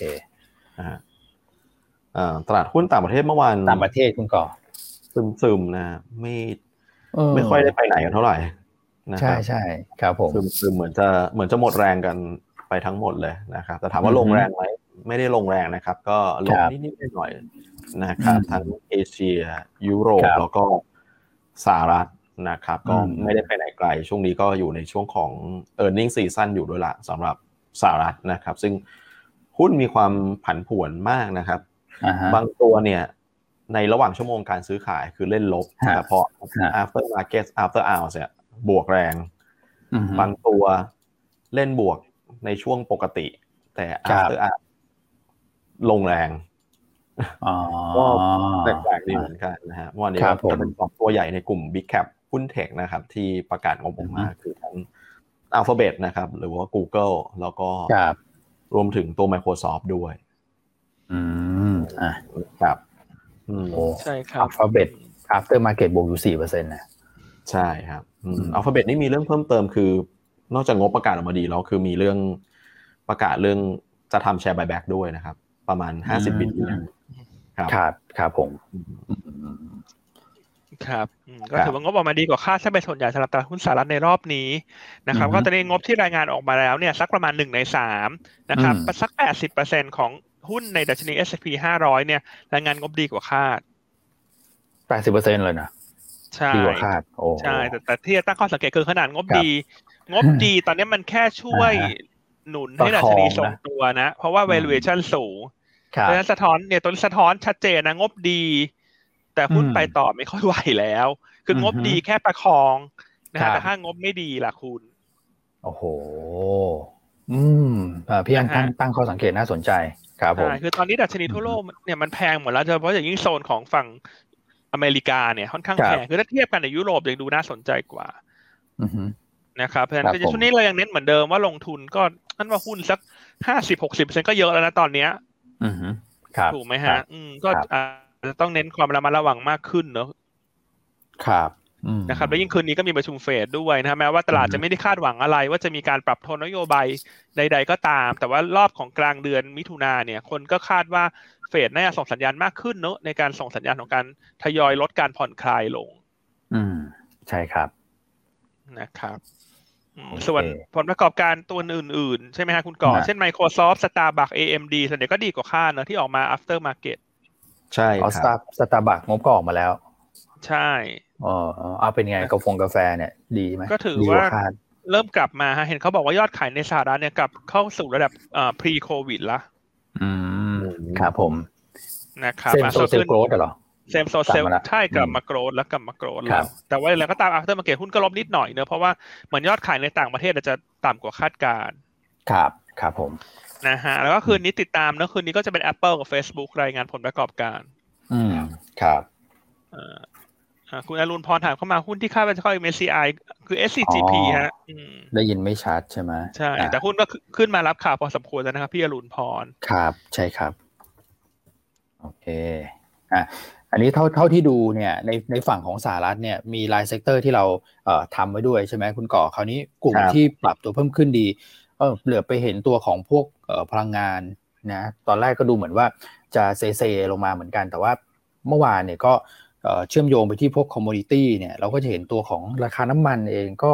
Speaker 3: อ่าตลาดหุ้นต่างประเทศเมื่อวาน
Speaker 1: ต่างประเทศคุณก่อ
Speaker 3: ซึมซึมนะไม่ไม่ค่อยได้ไปไหนกันเท่าไหร่
Speaker 1: ใช่ใช่ครับผม
Speaker 3: ซึมซึมเหมือนจะเหมือนจะหมดแรงกันไปทั้งหมดเลยนะครับแต่ถามว่าลงแรงไหม ไม่ได้ลงแรงนะครับ ก็ลงนิดๆหน่อยนะครับทั้งเอเชีย ยุโรปแล้วก็สหรัฐนะครับ ก็ไม่ได้ไปไหนไกล ช่วงนี้ก็อยู่ในช่วงของ e a r n i n g ซีซั่นอยู่ด้วยละสำหรับสหรัฐนะครับ ซึ่งหุ้นมีความผันผวนมากนะครับ บางตัวเนี่ยในระหว่างชั่วโมงการซื้อขายคือเล่นลบแต่พอ after market after hours เนี่ยบวกแรง บางตัวเล่นบวกในช่วงปกติ แต่ after hours ลงแรงก็แปลกๆดีเหมือนกันนะฮะวันนี้ก็เป็นสองตัวใหญ่ในกลุ่ม Big Cap หุ้นเทคนะครับ ที่ประกาศงบออกมาคือทั้ง Alphabet นะครับ หรือว่า Google แล้วก็รวมถึงตัว Microsoft ด้วย
Speaker 1: อืมอ่า
Speaker 3: ครับ
Speaker 2: ใช่ครับ
Speaker 1: Alphabet after market บวกอยู่สี่เปอร์เซ็นต์นะ
Speaker 3: ใช่ครับ Alphabet นี่มีเรื่องเพิ่มเติมคือ นอกจากงบประกาศออกมาดีแล้วคือมีเรื่องประกาศเรื่องจะทำ share buyback ด้วยนะครับ ประมาณห้าสิบ bil
Speaker 1: ครับครับครับผม
Speaker 2: ครับก็ถือว่างบออกมาดีกว่าคาดถ้าเป็นส่วนใหญ่สำหรับตลาดหุ้นสหรัฐในรอบนี้นะครับ ก็ตอนนี้งบที่รายงานออกมาแล้วเนี่ยสักประมาณหนึ่งในสามนะครับสักแปดสิบเปอร์เซ็นของหุ้นในดัชนี S&P ห้าร้อยเนี่ยรายงานงบดีกว่าคาด
Speaker 1: แปดสิบเปอร์เซ็นเลยนะ
Speaker 2: ใช่
Speaker 1: ดีกว่าคาดโอ้
Speaker 2: ใช่แต่แต่ที่จะตั้งข้อสังเกตคือขนาดงบดี งบดีตอนนี้มันแค่ช่วย หนุนให้ดัชนีทรงตัวนะ เพราะว่า valuation สูง
Speaker 1: ครับ
Speaker 2: เพราะฉะนั้นสะท้อนเนี่ยตัวนี้สะท้อนชัดเจนนะงบดี แต่หุ้น
Speaker 1: อืม
Speaker 2: ไปต่อไม่ค่อยไหวแล้ว คือองบ
Speaker 1: อฮึ
Speaker 2: ดีแค่ประคองนะ
Speaker 1: ครั
Speaker 2: ฮะ
Speaker 1: บ
Speaker 2: แต่ถ้างบไม่ดีล่ะคุณ
Speaker 1: โอ้โห อืมอ่าพี่อัน
Speaker 2: นะฮะ
Speaker 1: ตั้งตั้งข้อสังเกตน่าสนใจครับผม
Speaker 2: ใช่คือตอนนี้ดัชนีทั่วโลกเนี่ยมันแพงหมดแล้วโดยเฉพาะอย่างยิ่งโซนของฝั่งอเมริกาเนี่ยค่อนข้าง
Speaker 1: ครับ
Speaker 2: แพงคือถ้าเทียบกันในยุโรปยังดูน่าสนใจกว่า
Speaker 1: อือฮึ
Speaker 2: นะครับเพราะฉะนั้
Speaker 1: ครั
Speaker 2: น
Speaker 1: บ
Speaker 2: คือช่วงนี้เรายังเน้นเหมือนเดิมว่าลงทุนก็ อันว่าหุ้นสักห้าสิบหกสิบเปอร์เซ็นก็เยอะแล้วนะตอนเนี้ย
Speaker 1: อือฮึครับ
Speaker 2: ถูกไหม
Speaker 1: ครั
Speaker 2: ฮะ
Speaker 1: บ
Speaker 2: อืมก็
Speaker 1: ครับ
Speaker 2: อาจจะต้องเน้นความระมัดระวังมากขึ้นเนอะ
Speaker 1: ครับอืม
Speaker 2: นะครับแล้วยิ่งคืนนี้ก็มีประชุมเฟดด้วยนะครับแม้ว่าตลาด
Speaker 1: อืม
Speaker 2: จะไม่ได้คาดหวังอะไร ว่าจะมีการปรับโทนนโยบายใด ๆ ก็ตาม แต่ว่ารอบของกลางเดือนมิถุนาเนี่ย คนก็คาดว่าเฟดน่าจะส่งสัญญาณมากขึ้นเนอะในการส่งสัญญาณของการทยอยลดการผ่อนคลายลง
Speaker 1: อืม ใช่ครับ
Speaker 2: นะครับอืม
Speaker 1: โอเค
Speaker 2: ส่วนผลประกอบการตัวอื่นๆ ใช่ไหมฮะคุณก่อ
Speaker 1: ฮะ
Speaker 2: เช่น Microsoft Starbucks AMD ส่วนใหญ่ก็ดีกว่าคาดเนอะที่ออกมา after market
Speaker 3: ใช่
Speaker 1: เอา
Speaker 3: ค
Speaker 1: ส
Speaker 3: รั
Speaker 1: ตา
Speaker 3: บ
Speaker 1: ร์สตาร์บัคงบก็ออกมาแล้ว
Speaker 2: ใช่
Speaker 1: เออเอาเป็นไงกาแฟกาแฟเนี่ย ดีไหม
Speaker 2: ก็ถือ
Speaker 1: ดี
Speaker 2: ว่า
Speaker 1: คาด
Speaker 2: เริ่มกลับมาฮะเห็นเขาบอกว่ายอดขายในสหรัฐเนี่ยกลับเข้าสู่ระดับเอ่อ pre covid ละ
Speaker 1: อืม ครับผม
Speaker 2: นะครับ
Speaker 1: เซม
Speaker 2: อะ
Speaker 1: โซ
Speaker 2: ส่วน
Speaker 1: เซล
Speaker 2: ขึ้น
Speaker 1: โกรดเหรอ
Speaker 2: เซมโซเซล
Speaker 1: กลับมาละ
Speaker 2: ใช่กลับ
Speaker 1: อืม
Speaker 2: มาโกรธแล้วกลับมาโกรธ
Speaker 1: ครั
Speaker 2: แล้
Speaker 1: บ
Speaker 2: วแต่ว่าแล้วก็ตาม after market หุ้นก็ลบนิดหน่อยเนอะเพราะว่าเหมือนยอดขายในต่างประเทศอาจจะต่ำกว่าคาดการณ์
Speaker 1: ครับครับผม
Speaker 2: นะฮะแล้วก็คืนนี้ติดตามเนอะคืนนี้ก็จะเป็น Apple กับ Facebook รายงานผลประกอบการ
Speaker 1: อืมครับ
Speaker 2: เอ่ออะคุณอรุณพรถามเข้ามาหุ้นที่คาดว่าจะเข้า MSCI คือ SCGP
Speaker 1: อ๋อ
Speaker 2: ฮะอืม
Speaker 1: ได้ยินไม่ชัดใช่ไหม
Speaker 2: ใช่
Speaker 1: อะ
Speaker 2: แต่หุ้นก็ขึ้นมารับข่าวพอสมควรแล้วนะครับพี่อรุณพร
Speaker 1: ครับ ใช่ครับ โอเค อะ อันนี้เท่าเท่าที่ดูเนี่ยในในฝั่งของสหรัฐเนี่ยมีราย sector ที่เราเอ่อทำไว้ด้วยใช่ไหมคุณก่อคราวนี้กลุ่ม
Speaker 3: ครับ
Speaker 1: ที่ปรับตัวเพิ่มขึ้นดีเออเหลือไปเห็นตัวของพวกเอ่อพลังงานนะตอนแรกก็ดูเหมือนว่าจะเซเซลงมาเหมือนกัน แต่ว่าเมื่อวานเนี่ยก็เอ่อเชื่อมโยงไปที่พวก commodity เนี่ยเราก็จะเห็นตัวของราคาน้ำมันเองก็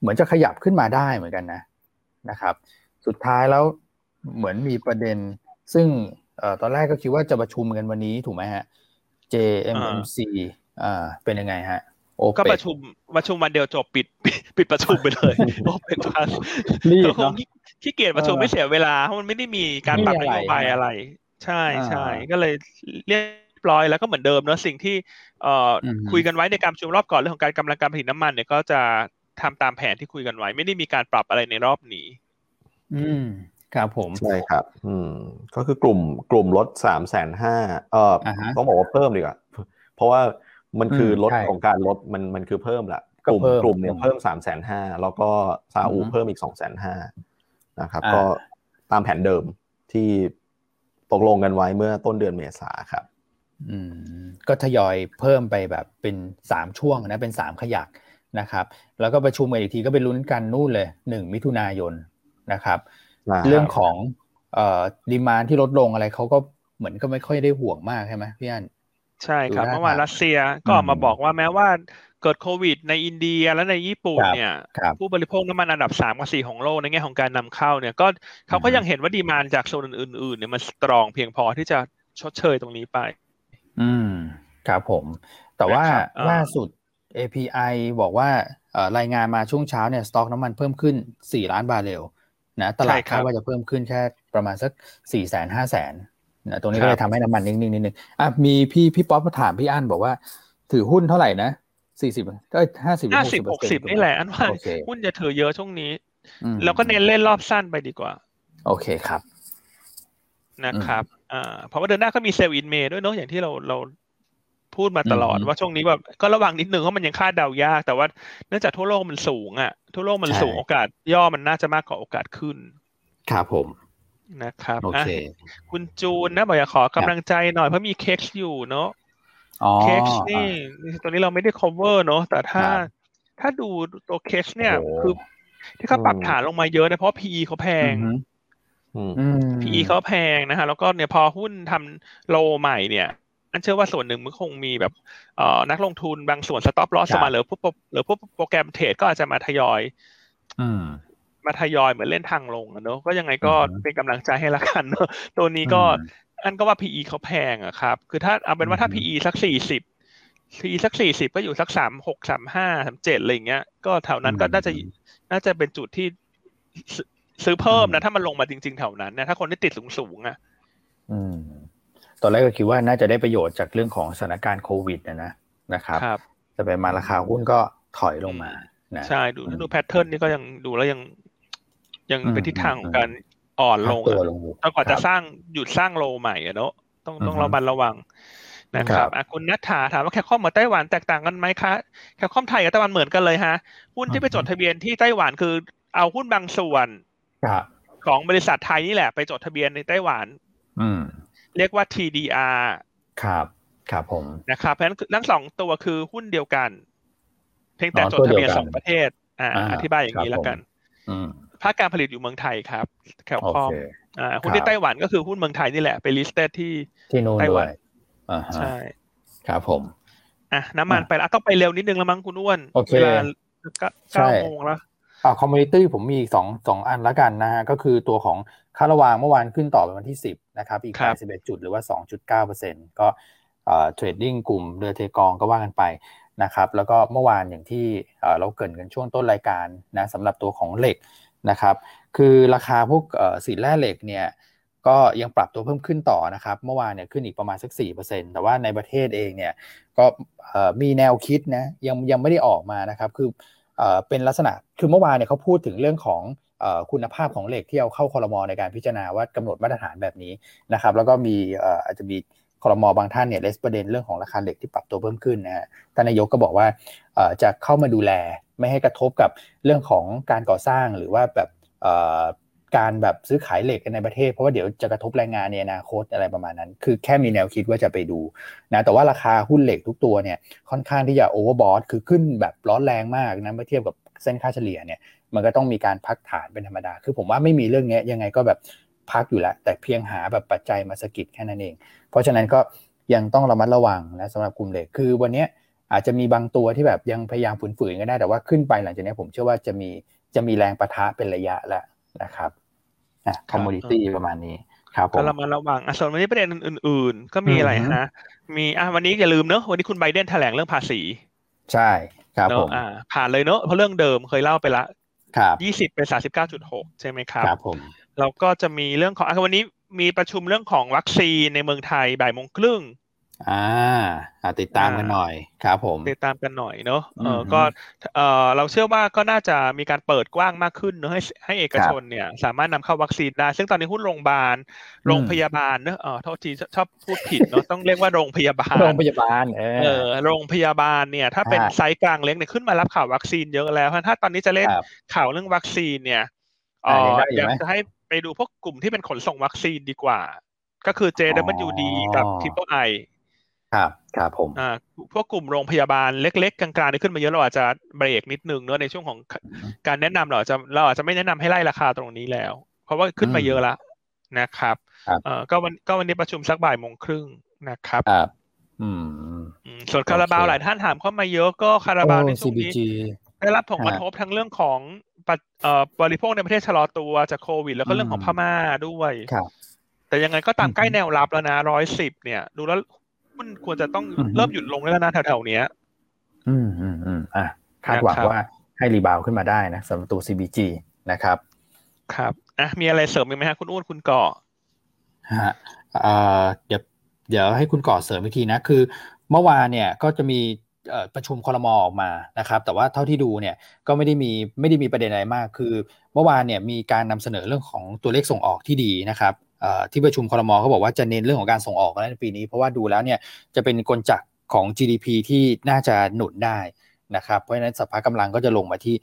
Speaker 1: เหมือนจะขยับขึ้นมาได้เหมือนกันนะนะครับ สุดท้ายแล้วเหมือนมีประเด็น ซึ่งเอ่อตอนแรกก็คิดว่าจะประชุมกันวันนี้ถูกไหมฮะ JMMC อ่าเป็นยังไงฮะโอ
Speaker 2: ก็
Speaker 1: เป
Speaker 2: ประชุมประชุมวันเดียวจบปิดปิดปิดประชุมไปเลยโอเปนพัส
Speaker 1: รีบ
Speaker 2: ก็คง
Speaker 1: เนาะ
Speaker 2: ขี้ขี้เกียจประชุม
Speaker 1: เออ
Speaker 2: ไม่เสียเวลาเพราะมันไม่ได้มีการปรับ
Speaker 1: ไม่
Speaker 2: น
Speaker 1: มีอะไร
Speaker 2: โยบาย
Speaker 1: นะ
Speaker 2: อะไร ใช่
Speaker 1: อ่า
Speaker 2: ใช่ก็เลยเรียบร้อยแล้วก็เหมือนเดิมเนอะสิ่งที่เอ่ออ
Speaker 1: อฮึ
Speaker 2: คุยกันไว้ในการประชุมรอบก่อนเรื่องของการกำลังการผลิตน้ำมันเนี่ยก็จะทำตามแผนที่คุยกันไว้ ไม่ได้มีการปรับอะไรในรอบนี้
Speaker 1: อืม ครับผม
Speaker 3: ใช่ครับ อืมก็คือกลุ่มกลุ่มลดสามแสนห้าเอ่ออา
Speaker 1: ฮะ
Speaker 3: ต้องบอกว่าเพิ่มดีกว่าเพราะว่ามันคืออ
Speaker 1: ม
Speaker 3: ลด
Speaker 1: ใช่
Speaker 3: ของการลดมันมันคือเพิ่มแหละ
Speaker 1: ก็
Speaker 3: กลุ่ม
Speaker 1: เพิ่ม
Speaker 3: กลุ่มเนี่ย
Speaker 1: อืม
Speaker 3: เพิ่มสามแสนห้าแล้วก็ซาอุ
Speaker 1: อือฮึ
Speaker 3: เพิ่มอีกสองแสนห้านะครับ
Speaker 1: อ่า
Speaker 3: ก็ตามแผนเดิมที่ตกลงกันไว้เมื่อต้นเดือนเมษาครับ
Speaker 1: อืม ก็ทยอยเพิ่มไปแบบเป็นสามช่วงนะเป็นสามขยักนะครับ แล้วก็ประชุมกันอีกทีก็ไปลุ้นกันนู่นเลยหนึ่งมิถุนายนนะครับ
Speaker 3: นะครับ
Speaker 1: เรื่องของเอ่อดีมานที่ลดลงอะไรเขาก็เหมือนก็ไม่ค่อยได้ห่วงมากใช่ไหมพี่อัน
Speaker 2: ใช่ครับ
Speaker 1: ดูท่า
Speaker 2: เมื่อวาน
Speaker 1: ทาง
Speaker 2: รัสเซียก็ออกมา
Speaker 1: อืม
Speaker 2: บอกว่าแม้ว่าเกิดโควิด ในอินเดียและในญี่ปุ่น
Speaker 1: ครับ
Speaker 2: เนี่ย
Speaker 1: ครับ
Speaker 2: ผู้บริโภคน้ำมันอันดับสามกับสี่ของโลกในแง่ของการนำเข้าเนี่ยก็เขาก็
Speaker 1: อือฮึ
Speaker 2: ยังเห็นว่า demand จากโซนอื่นๆเนี่ยมัน strong เพียงพอที่จะชดเชยตรงนี้ไป
Speaker 1: อืมครับผม แต่ว่า
Speaker 2: นะครับอ่า
Speaker 1: ล่าสุด API บอกว่าเอ่อรายงานมาช่วงเช้าเนี่ยสต็อกน้ำมันเพิ่มขึ้น 4 ล้านบาร์เรล นะตลาดคาดว่าจะเพิ่มขึ้นแค่ประมาณสัก4ี่แสนห้าแสนนะตรงนี้ก็เลยทำให้น้ำมันนิ่งๆนิดนึงอะมีพี่พี่ป๊อปมาถามพี่อั้นบอกว่า ถือหุ้นเท่าไหร่นะสี่สิบก็ห้าสิบ
Speaker 2: ห้าสิบหกสิบนี่แหละอันว่า
Speaker 1: โอเค
Speaker 2: หุ้นจะถือเยอะช่วงนี้
Speaker 1: อืม
Speaker 2: แล้วก็เน้นเล่นรอบสั้นไปดีกว่า
Speaker 1: โอเคครับ
Speaker 2: นะครับอ่าเพราะว่าเดือนหน้าก็มีเซลล์อินเมย์ด้วยเนอะอย่างที่เราเรา พูดมาตลอด
Speaker 1: อืม
Speaker 2: ว่าช่วงนี้แบบก็ระวังนิดนึงเพราะมันยังคาดเดายากแต่ว่าเนื่องจากทั่วโลกมันสูงอะทั่วโลกมัน
Speaker 1: ใช่
Speaker 2: สูงโอกาสย่อมันน่าจะมากกว่าโอกาสขึ้น
Speaker 1: ครับผม
Speaker 2: นะครับ
Speaker 1: โอ
Speaker 2: อะ
Speaker 1: เค
Speaker 2: คุณจูนนะบอกอยากขอกำลังใจหน่อยเพราะมีเค้กอยู่เนอะ
Speaker 1: อ๋อ
Speaker 2: เค้กนี่ตัวนี้เราไม่ได้ cover เนอะแต่ถ้า
Speaker 1: ครับ
Speaker 2: ถ้าดูตัว KEX เนี่ย
Speaker 3: โอ้โห
Speaker 2: คือที่เขาปรับ
Speaker 3: อืม
Speaker 2: ฐานลงมาเยอะนะเพราะ PE เขาแพง
Speaker 1: อื
Speaker 2: ง
Speaker 1: มฮึ
Speaker 3: อืม
Speaker 1: อืม
Speaker 2: PE เขาแพงนะฮะแล้วก็เนี่ยพอหุ้นทำ low ใหม่เนี่ยอั้นเชื่อว่าส่วนหนึ่งมันคงมีแบบเอ่อนักลงทุนบางส่วน stop loss
Speaker 1: ครับ
Speaker 2: มาหรือพวกโปรหรือพวก program trade ก็อาจจะมาทยอย
Speaker 1: อืม
Speaker 2: มาทยอยเหมือนเล่นทางลงอะเนอะก็ยังไงก็
Speaker 1: อือฮึ
Speaker 2: เป็นกำลังใจให้ละกันเนอะตัวนี้ก็
Speaker 1: อืม
Speaker 2: อันก็ว่า PE เขาแพงอะครับ คือถ้าเอาเป็นว่าถ้า
Speaker 1: อือฮึ
Speaker 2: PE สักสี่สิบทีสักสี่สิบก็อยู่สักสามหกสามห้าสามเจ็ดอะไรเงี้ย ก็แถวนั้นก็น่าจะน่าจะเป็นจุดที่ซื้อเพิ่มนะ ถ้ามันลงมาจริง ๆ แถวนั้นนะถ้าคนที่ติดสูงๆอะ
Speaker 1: อืม ตอนแรกก็คิดว่าน่าจะได้ประโยชน์จากเรื่องของสถานการณ์โควิดนะนะนะครับ
Speaker 2: ครับ
Speaker 1: แต่ไปมาราคาหุ้นก็ถอยลงมานะ
Speaker 2: ใช่ดูถ้าดูแพทเทิร์นนี่ก็ยังดูแล้วยัง ยังเป็นทิศทางของการอ่อนลงอะต้องก่อนจะสร้างหยุดสร้างโลใหม่อะเนาะต้องต้องระมัดระวังนะครับคุณนัทธาถามว่าแคคอมกับไต้หวันแตกต่างกันไหมคะแคคอมไทยกับไต้หวันเหมือนกันเลยฮะหุ้นที่ไปจดทะเบียนที่ไต้หวันคือ เอาหุ้นบางส่วนของบริษัทไทยนี่แหละ ไปจดทะเบียนในไต้หวัน
Speaker 1: อืม
Speaker 2: เรียกว่า TDR
Speaker 1: ครับครับผม
Speaker 2: นะครับเพราะฉะนั้นทั้งสองตัวคือหุ้นเดียวกัน เพียงแต่จดทะเบียนสองประเทศ อ่า อธิบายอย่างนี้แล้วกันภาคการผลิตอยู่เมืองไทยครับ Cal-Comp อ่าหุ้นที่ไต้หวันก็คือหุ้นเมืองไทยนี่แหละไป list ที่
Speaker 1: ที่นู่นด้วย
Speaker 2: ใช่
Speaker 1: ครับผม
Speaker 2: อะน้ำมันไปแล้วต้องไปเร็วนิดนึงแล้วมั้งคุณอ้วน
Speaker 1: เวลา
Speaker 2: เก้าโมงแล้ว
Speaker 1: อ่า commodity ผมมีสองสองอันละกันนะฮะก็คือตัวของค่าระวางเมื่อวานขึ้นต่อเป็นวันที่สิบนะครับอีกแปดสิบเอ็ดจุดหรือว่าสองจุดเก้าเปอร์เซ็นต์ก็เอ่อเทรดดิ้งกลุ่มเรือเทกองก็ว่ากันไปนะครับแล้วก็เมื่อวานอย่างที่เราเกิดกันช่วงต้นรายการนะสำหรับตัวของเหล็กนะครับคือราคาพวกสีแร่เหล็กเนี่ยก็ยังปรับตัวเพิ่มขึ้นต่อนะครับเมื่อวานเนี่ยขึ้นอีกประมาณสัก 4%แต่ว่าในประเทศเองเนี่ยก็มีแนวคิดนะยังยังไม่ได้ออกมานะครับคือ เป็นลักษณะคือเมื่อวานเนี่ยเขาพูดถึงเรื่องของคุณภาพของเหล็กที่เอาเข้าคอรมอในการพิจารณาว่ากำหนดมาตรฐานแบบนี้นะครับ แล้วก็มีอาจจะมีคอรมอบางท่านเนี่ยเลสประเด็นเรื่องของราคาเหล็กที่ปรับตัวเพิ่มขึ้นนะฮะท่านนายกก็บอกว่าจะเข้ามาดูแล ไม่ให้กระทบกับเรื่องของการก่อสร้างหรือว่าแบบ การแบบซื้อขายเหล็กกันในประเทศ เพราะว่าเดี๋ยวจะกระทบแรงงานในอนาคตอะไรประมาณนั้น คือแค่มีแนวคิดว่าจะไปดูนะแต่ว่าราคาหุ้นเหล็กทุกตัวเนี่ยค่อนข้างที่จะโอเวอร์บอทคือขึ้นแบบร้อนแรงมากนะเมื่อเทียบกับเส้นค่าเฉลี่ยเนี่ยมันก็ต้องมีการพักฐานเป็นธรรมดา คือผมว่าไม่มีเรื่องนี้ยังไงก็แบบพักอยู่แล้ว แต่เพียงหาแบบปัจจัยมาสะกิดแค่นั้นเอง เพราะฉะนั้นก็ยังต้องระมัดระวังนะสำหรับกลุ่มเหล็กคือวันนี้อาจจะมีบางตัวที่แบบยังพยายามฝืนๆก็ได้แต่ว่าขึ้นไปหลังจากนี้ผมเชื่อว่าจะมีจะมีแรงปะทะเป็นระยะแล้ว นะครับอะ commodityประมาณนี้ครับผม
Speaker 2: ก็ระมัดระวังอะส่วนวันนี้ประเด็นอื่น ๆ ก็มีอะไรนะ มีอะวันนี้อย่าลืมเนอะวันนี้คุณไบเดนแถลงเรื่องภาษี
Speaker 1: ใช่ครับผม
Speaker 2: อ่าผ่านเลยเนอะเพราะเรื่องเดิมเคยเล่าไปละ
Speaker 1: ครับ
Speaker 2: ยี่สิบเป็นสามสิบเก้าจุดหกใช่ไหมครับ
Speaker 1: ครับผม
Speaker 2: แล้วก็จะมีเรื่องของอะวันนี้มีประชุมเรื่องของวัคซีนในเมืองไทยบ่ายโมงครึ่ง
Speaker 1: อ่าติดตามกันหน่อยครับผม
Speaker 2: ติดตามกันหน่อยเนาะเออก็เออเราเชื่อว่าก็น่าจะมีการเปิดกว้างมากขึ้นเนอะให้ให้เอกชนเนี่ย สามารถนำเข้าวัคซีนได้ ซึ่งตอนนี้หุ้นโรงพยาบาลโรงพยาบาลเนอะเออโทษทีชอบพูดผิดเนาะต้องเรียกว่าโรงพยาบาล
Speaker 1: โรงพยาบาล
Speaker 2: เออโรงพยาบาลเนี่ยถ้าเป็นไซส์กลางเล็กเนี่ยขึ้นมารับข่าววัคซีนเยอะแล้วถ้าตอนนี้จะเล่นข่าวเรื่องวัคซีนเนี่ย
Speaker 1: อ๋อ
Speaker 2: อยากจะให้ไปดูพวกกลุ่มที่เป็นขนส่งวัคซีนดีกว่า ก็คือ JWD กับ Triple I
Speaker 1: ครับครับผม
Speaker 2: อ่าพวกกลุ่มโรงพยาบาลเล็ก ๆ กลางๆนี่ขึ้นมาเยอะเราอาจจะเบรกนิดนึงเนอะในช่วงของการแนะนำเราจะเราอาจจะไม่แนะนำให้ไล่ราคาตรงนี้แล้ว เพราะว่าขึ้นมาเยอะละนะครับเอ่อก็วันก็วันนี้ประชุมสักบ่ายโมงครึ่งนะครับ
Speaker 1: ครับอืม
Speaker 2: ส่วนคาราบาวหลายท่านถามเข้ามาเยอะก็คาราบาวในช่วงนี้ได้รับผลกระทบทั้งเรื่องของบริโภคในประเทศชะลอตัวจากโควิด แล้วก็เรื่องของพม่าด้วยแต่ยังไงก็ตามใกล้แนวรับแล้วนะร้อยสิบเนี่ย ดูแล้ว มันควรจะต้องเริ่มหยุดลงแล้วนะแถวๆเนี้ย
Speaker 1: อืมอืมอืมอะคาดหวังว่าให้รีบาวขึ้นมาได้นะสำหรับตัว CBG นะครับ
Speaker 2: ครับอะมีอะไรเสริมไหมฮะคุณอ้วนคุณก่อ
Speaker 1: ฮะอ่าเดี๋ยวเดี๋ยวให้คุณก่อเสริมอีกทีนะ คือ เมื่อวานเนี่ยก็จะมีประชุมคอรมอออกมานะครับ แต่ว่าเท่าที่ดูเนี่ยก็ไม่ได้มีไม่ได้มีประเด็นอะไรมาก คือ เมื่อวานเนี่ยมีการนำเสนอเรื่องของตัวเลขส่งออกที่ดีนะครับ ที่ประชุมคอรมอเขาบอกว่าจะเน้นเรื่องของการส่งออกในปีนี้ เพราะว่าดูแล้วเนี่ยจะเป็นกลจักของ GDP ที่น่าจะหนุนได้นะครับเพราะฉะนั้นสภาพกำลังก็จะลงมาที่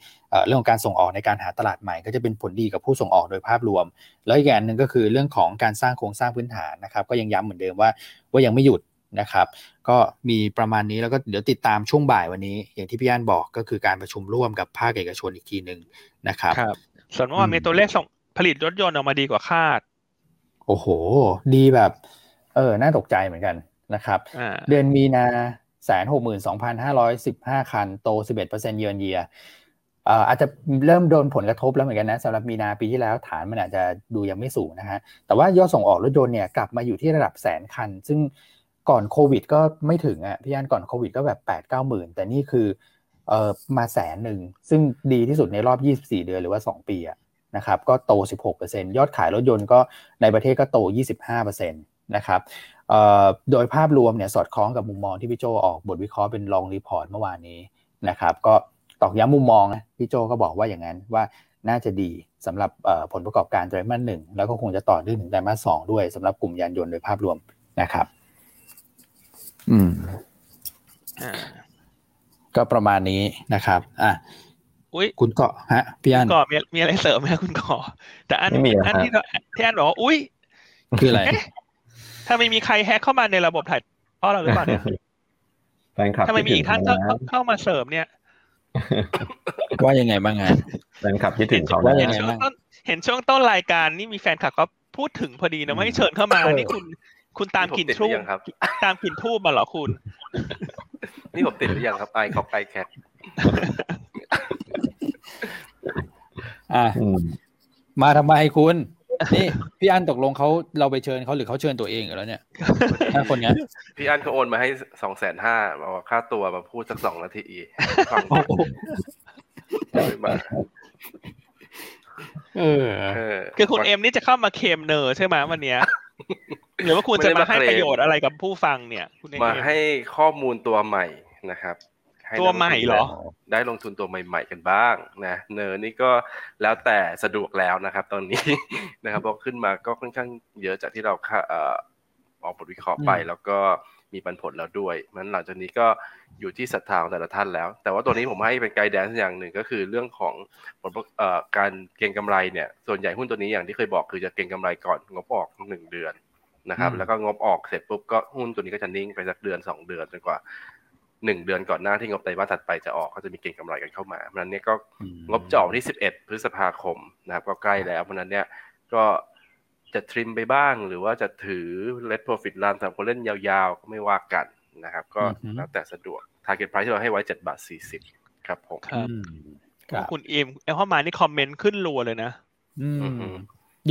Speaker 1: เรื่องของการส่งออกในการหาตลาดใหม่ ก็จะเป็นผลดีกับผู้ส่งออกโดยภาพรวม แล้วอีกอย่างหนึ่งก็คือเรื่องของการสร้างโครงสร้างพื้นฐานนะครับก็ยังย้ำเหมือนเดิมว่าว่ายังไม่หยุดนะครับ ก็มีประมาณนี้แล้วก็เดี๋ยวติดตามช่วงบ่ายวันนี้ อย่างที่พี่ย่านบอกก็คือการประชุมร่วมกับภาคเอกชนอีกทีหนึ่งนะครับ
Speaker 2: ครับส่วนว่ามีตัวเลขส่งผลิตรถยนต์ออกมาดีกว่าคาด
Speaker 1: โอ้โห ดีแบบ เออ น่าตกใจเหมือนกันนะครับ เดือนมีนาแสนหกหมื่นสองพันห้าร้อยสิบห้าคัน โตสิบเอ็ดเปอร์เซ็นต์เยือนเยียอาจจะเริ่มโดนผลกระทบแล้วเหมือนกันนะสำหรับมีนาปีที่แล้วฐานมันอาจจะดูยังไม่สูงนะฮะแต่ว่ายอดส่งออกรถยนต์เนี่ยกลับมาอยู่ที่ระดับแสนคัน ซึ่งก่อนโควิดก็ไม่ถึงอะพี่อั้นก่อนโควิดก็แบบแปดเก้าหมื่นแต่นี่คือเอ่อมาแสนหนึ่งซึ่งดีที่สุดในรอบยี่สิบสี่เดือนหรือว่าสองปีอะ นะครับก็โตสิบหกเปอร์เซ็นต์ยอดขายรถยนต์ก็ในประเทศก็โตยี่สิบห้าเปอร์เซ็นต์นะครับโดยภาพรวมเนี่ยสอดคล้องกับมุมมองที่พี่โจออกบทวิเคราะห์เป็น long report เมื่อวานนี้นะครับก็ตอกย้ำมุมมองนะพี่โจก็บอกว่าอย่างนั้นว่าน่าจะดีสำหรับผลประกอบการไตรมาสหนึ่งแล้วก็คงจะต่อเนื่องถึงไตรมาสสองด้วยสำหรับกลุ่มยานยนต์โดยภาพรวมนะครับ อืมก็ประมาณนี้นะครับ อะ
Speaker 2: อุ้ย
Speaker 1: คุณเกาะฮะพี่อัน
Speaker 2: เกาะมีมีอะไรเสริมไหมคุณเกาะแต่อันอันที่ที่อันบอกว่าอุ้ย
Speaker 1: คืออะไร
Speaker 2: ถ้าไม่มีใครแฮกเข้ามาในระบบถ่ายเพราะเราหรือเปล่าเนี่ย
Speaker 3: แฟนคลับ
Speaker 2: ถ้าไม่มีอีกท่านเข้ามาเสริมเนี่ย
Speaker 1: ว่ายังไงบ้างฮะ
Speaker 3: แฟนคลับคิดถึงเขา
Speaker 1: ว่ายังไงบ้าง
Speaker 2: เห็นช่วงต้นรายการนี่มีแฟนคลับก็พูดถึงพอดีนะไม่เชิญเข้ามานี่คุณ คุณตามกลิ่นทูบตามกลิ่นทูบมาเหรอคุณ
Speaker 4: นี่ผมติดหรือยังครับไอคอกไอแคท
Speaker 1: อ่ามาทำไมคุณนี่พี่อันตกลงเขาเราไปเชิญเขาหรือเขาเชิญตัวเองแล้วเนี่ยถ้าคนนี้
Speaker 4: พี่อันเขาโอนมาให้สองแสนห้าบอกค่าตัวมาพูดสักสองนาทีฟัง
Speaker 2: มาเออคือคุณเอ็มนี่จะเข้ามาเคมเนอร์ใช่ไหมวันเนี้ยหรือว่าคุณจะมาให้ประโยชน์อะไรกับผู้ฟังเนี่ย
Speaker 4: มาให้ข้อมูลตัวใหม่นะครับ
Speaker 2: ตัวใหม่เหรอ
Speaker 4: ได้ลงทุนตัวใหม่ ๆ กันบ้างนะเนอร์นี่ก็แล้วแต่สะดวกแล้วนะครับ ตอนนี้นะครับพอขึ้นมาก็ค่อนข้างเยอะจากที่เราออกบทวิเคราะห์ไปแล้วก็มีปันผลแล้วด้วยมันหลังจากนี้ก็อยู่ที่ศรัทธาของแต่ละท่านแล้ว แต่ว่าตัวนี้ผมให้เป็นไกด์แดนซ์อย่างหนึ่งก็คือเรื่องของผลการเก็งกำไรเนี่ย ส่วนใหญ่หุ้นตัวนี้อย่างที่เคยบอกคือจะเก็งกำไรก่อนงบออกหนึ่งเดือนนะครับ แล้วก็งบออกเสร็จปุ๊บก็หุ้นตัวนี้ก็จะนิ่งไปสักเดือนสองเดือนจนกว่า หนึ่งเดือนก่อนหน้าที่งบไตรมาสถัดไปจะออกก็จะมีเก็งกำไรกันเข้ามา เพราะนั้นเนี่ยก็งบจอกที่สิบเอ็ดพฤษภาคมนะครับก็ใกล้แล้ว เพราะนั้นเนี่ยก็จะทริมไปบ้างหรือว่าจะถือ let profit run สำหรับคนเล่นยาวๆ ก็ไม่ว่ากันนะครับ ก็แล้วแต่สะดวก target price ที่เราให้ไว้เจ็ดบาทสี่สิบครับผม
Speaker 2: คุณเอ็มเอเข้ามานี่คอมเมนต์ขึ้นรัวเลยนะ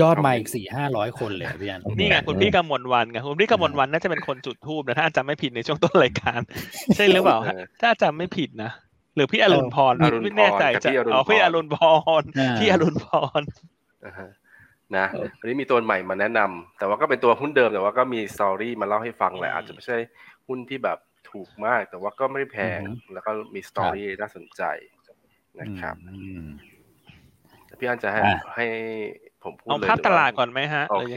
Speaker 1: ยอดมาอีกสี่ห้าร้อยคนเลยพี่อัน
Speaker 2: นี่ไงคุณพี่กำมลวันไงคุณพี่กำมลวันน่าจะเป็นคนจุดทูบนะถ้าจำไม่ผิดในช่วงต้นรายการ ใช่หรือเปล่าถ้าจำไม่ผิดนะหรือพี่อรุณพรไม่แน่ใจจะอ๋อพี่อรุณพรพี่อรุณพร
Speaker 4: นะวันนี้มีตัวใหม่มาแนะนำแต่ว่าก็เป็นตัวหุ้นเดิมแต่ว่าก็มีสตอรี่มาเล่าให้ฟังแหละอาจจะไม่ใช่หุ้นที่แบบถูกมาก แต่ว่าก็ไม่แพงแล้วก็มีสตอรี่น่าสนใจนะครับพี่อันจะให้ให้ ผมพูด
Speaker 2: เลยเอาภาพตลาดก่อนไหมฮะโอเค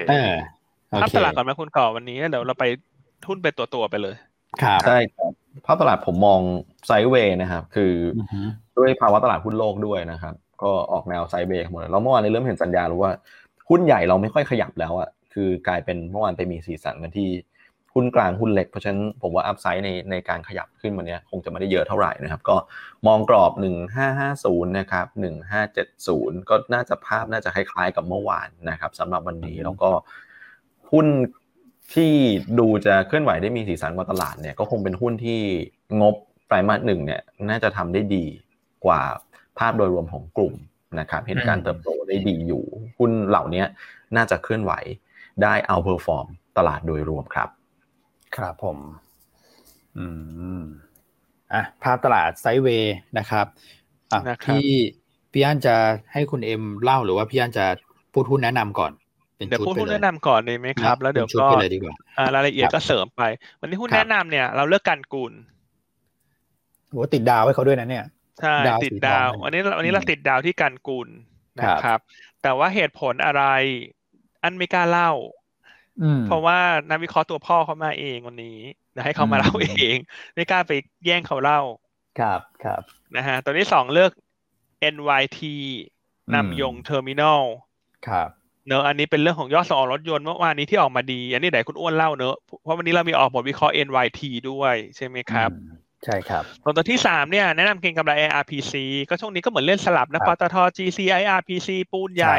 Speaker 2: ภาพตลาดก่อนไหมคุณก่อวันนี้เดี๋ยวเราไปทุนไปตัวตัวไปเลย
Speaker 3: ครับใช่ครับภาพตลาดผมมองไซด์เวย์นะครับ คือด้วยภาวะตลาดหุ้นโลกด้วยนะครับ ก็ออกแนวไซด์เวย์หมดแล้วเมื่อวานนี้เริ่มเห็นสัญญาณรู้ว่าหุ้นใหญ่เราไม่ค่อยขยับแล้วอะคือกลายเป็นเมื่อวานไปมีสีสันกันที่ หุ้นกลางหุ้นเล็ก เพราะฉะนั้นผมว่าอัพไซด์ในในการขยับขึ้นวันนี้คงจะไม่ได้เยอะเท่าไหร่นะครับ ก็มองกรอบ 1550 นะครับ 1570 ก็น่าจะภาพน่าจะคล้ายๆกับเมื่อวานนะครับสำหรับวันนี้แล้วก็หุ้นที่ดูจะเคลื่อนไหวได้มีสีสันกว่าตลาดเนี่ยก็คงเป็นหุ้นที่งบไตรมาสหนึ่งเนี่ยน่าจะทำได้ดีกว่าภาพโดยรวมของกลุ่มนะครับเห็นการเติบโตได้ดีอยู่ หุ้นเหล่านี้น่าจะเคลื่อนไหวได้ outperform ตลาดโดยรวมครับ
Speaker 1: ครับผม อืมอะภาพตลาด sideway นะครับอะพี่พี่อั้นจะให้คุณเอ็มเล่าหรือว่าพี่อันจะพูดหุ้นแนะนำก่อน
Speaker 2: เดี๋ยวพูดหุ้นแนะนำก่อนเลยไหมครับ แล้วเดี๋ยวก็รายละเอียดก็เสริมไป วันนี้หุ้นแนะนำเนี่ย เราเลือกกันกุล
Speaker 1: โหติดดาวไว้เขาด้วยนะเนี่ย
Speaker 2: ใช่ติดดาว วันนี้วันนี้เราติดดาวที่กันกุลนะครับ แต่ว่าเหตุผลอะไร อันไม่กล้าเล่า เพราะว่านักวิเคราะห์ตัวพ่อเขามาเองวันนี้นะให้เขามาเล่าเอง ไม่กล้าไปแย่งเขาเล่า
Speaker 1: ครับครับ
Speaker 2: นะฮะตัวที่สองเลือก NYT นามยงเทอร์มินอล
Speaker 1: ครับ
Speaker 2: เนอะอันนี้เป็นเรื่องของยอดส่งออกรถยนต์เมื่อวานนี้ที่ออกมาดี อันนี้ไหนคุณอ้วนเล่าเนอะเพราะวันนี้เรามีออกบทวิเคราะห์ NYT ด้วยใช่ไหมครับ
Speaker 1: ใช่ครับ
Speaker 2: ตัวตัวที่สามเนี่ยแนะนำเก็งกำไร IRPC ก็ช่วงนี้ก็เหมือนเล่นสลับนะปตท GC IRPC ปูนใหญ่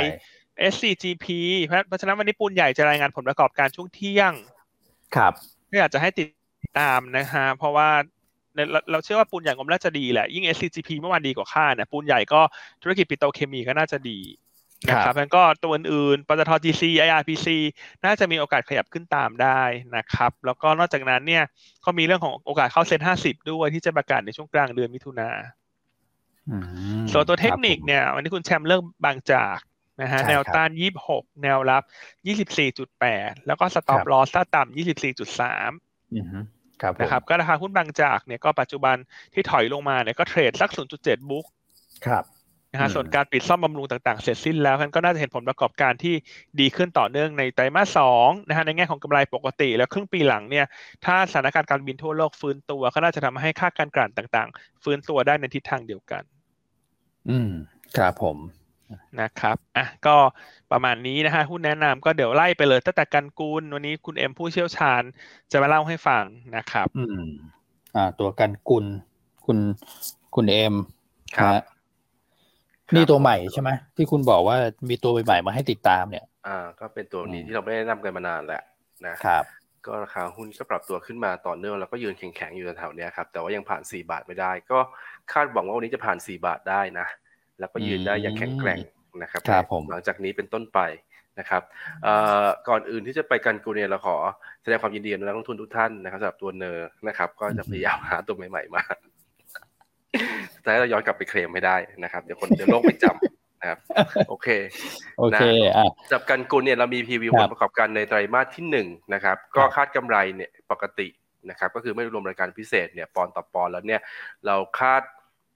Speaker 2: SCGP เพราะฉะนั้นวันนี้ปูนใหญ่จะรายงานผลประกอบการช่วงเที่ยง
Speaker 1: ครับ
Speaker 2: ก็อยากจะให้ติดตามนะฮะเพราะว่าเราเชื่อว่าปูนใหญ่งมน่าจะดีแหละ ยิ่ง SCGP เมื่อวานดีกว่าคาดเนี่ยปูนใหญ่ก็ธุรกิจปิโตรเคมีก็น่าจะดีนะครับแล้วก็ตัวอื่นๆปตท GC IRPC น่าจะมีโอกาสขยับขึ้นตามได้นะครับ แล้วก็นอกจากนั้นเนี่ยก็มีเรื่องของโอกาสเข้าเซ็นห้าสิบด้วยที่จะประกาศในช่วงกลางเดือนมิถุนาส่วนตัวเทคนิคเนี่ย วันนี้คุณแชมป์เลือกบางจาก นะฮะแนวต้านยี่สิบหกแนวรับยี่สิบสี่จุดแปดแล้วก็สต็อปลอสถ้าต่ำยี่สิบสี่จุดสามนะครับก็ราคาหุ้นบางจากเนี่ยก็ปัจจุบันที่ถอยลงมาเนี่ยก็เทรดสัก 0.7 บุ๊ก
Speaker 1: ครับ
Speaker 2: นะฮะส่วนการปิดซ่อมบำรุงต่างๆ เสร็จสิ้นแล้วกันก็น่าจะเห็นผลประกอบการที่ดีขึ้นต่อเนื่องในไตรมาสสองนะฮะในแง่ของกำไรปกติ แล้วครึ่งปีหลังเนี่ยถ้าสถานการณ์การบินทั่วโลกฟื้นตัว ก็น่าจะทำให้ค่าการกลั่นต่างๆ ฟื้นตัวได้ในทิศทางเดียวกัน
Speaker 1: อืมครับผม
Speaker 2: นะครับอะก็ประมาณนี้นะฮะหุ้นแนะนำก็เดี๋ยวไล่ไปเลยตั้งแต่กันกูล วันนี้คุณเอ็มผู้เชี่ยวชาญจะมาเล่าให้ฟังนะครับ
Speaker 1: อืมอ่า ตัวกันกุลคุณคุณเอ็ม
Speaker 4: ครับ
Speaker 1: นี่ตัวใหม่ใช่ไหมที่คุณบอกว่ามีตัวใหม่มาให้ติดตามเนี่ย
Speaker 4: อ่า ก็เป็นตัวนี้ที่เราไม่ได้นำกันมานานแหละ
Speaker 1: นะครับ
Speaker 4: ก็ราคาหุ้นก็ปรับตัวขึ้นมาต่อเนื่องแล้วก็ยืนแข็งๆอยู่แถวๆนี้ครับแต่ว่ายังผ่าน 4 บาทไม่ได้ ก็คาดหวังว่าวันนี้จะผ่าน 4 บาทได้นะ แล้วก็ยืนได้อย่างแข็งแกร่งนะครับ
Speaker 1: ครับผม
Speaker 4: หลังจากนี้เป็นต้นไปนะครับก่อนอื่นที่จะไปกันกูเนี่ยเราขอแสดงความยินดีกับนักลงทุนทุกท่านนะครับสำหรับตัวเนอร์นะครับ ก็จะพยายามหาตัวใหม่ๆมาแต่เราย้อนกลับไปเคลมไม่ได้นะครับเดี๋ยวคนเดี๋ยวโลกไม่จำนะครับ โอเค
Speaker 1: โอเคอะ
Speaker 4: จับกันกุลเนี่ยเรามีพรีวิวผลประกอบการในไตรมาสที่หนึ่งนะครับ ก็คาดกำไรเนี่ยปกตินะครับ ก็คือไม่รวมรายการพิเศษเนี่ยปอนต่อปอนแล้วเนี่ย เราคาด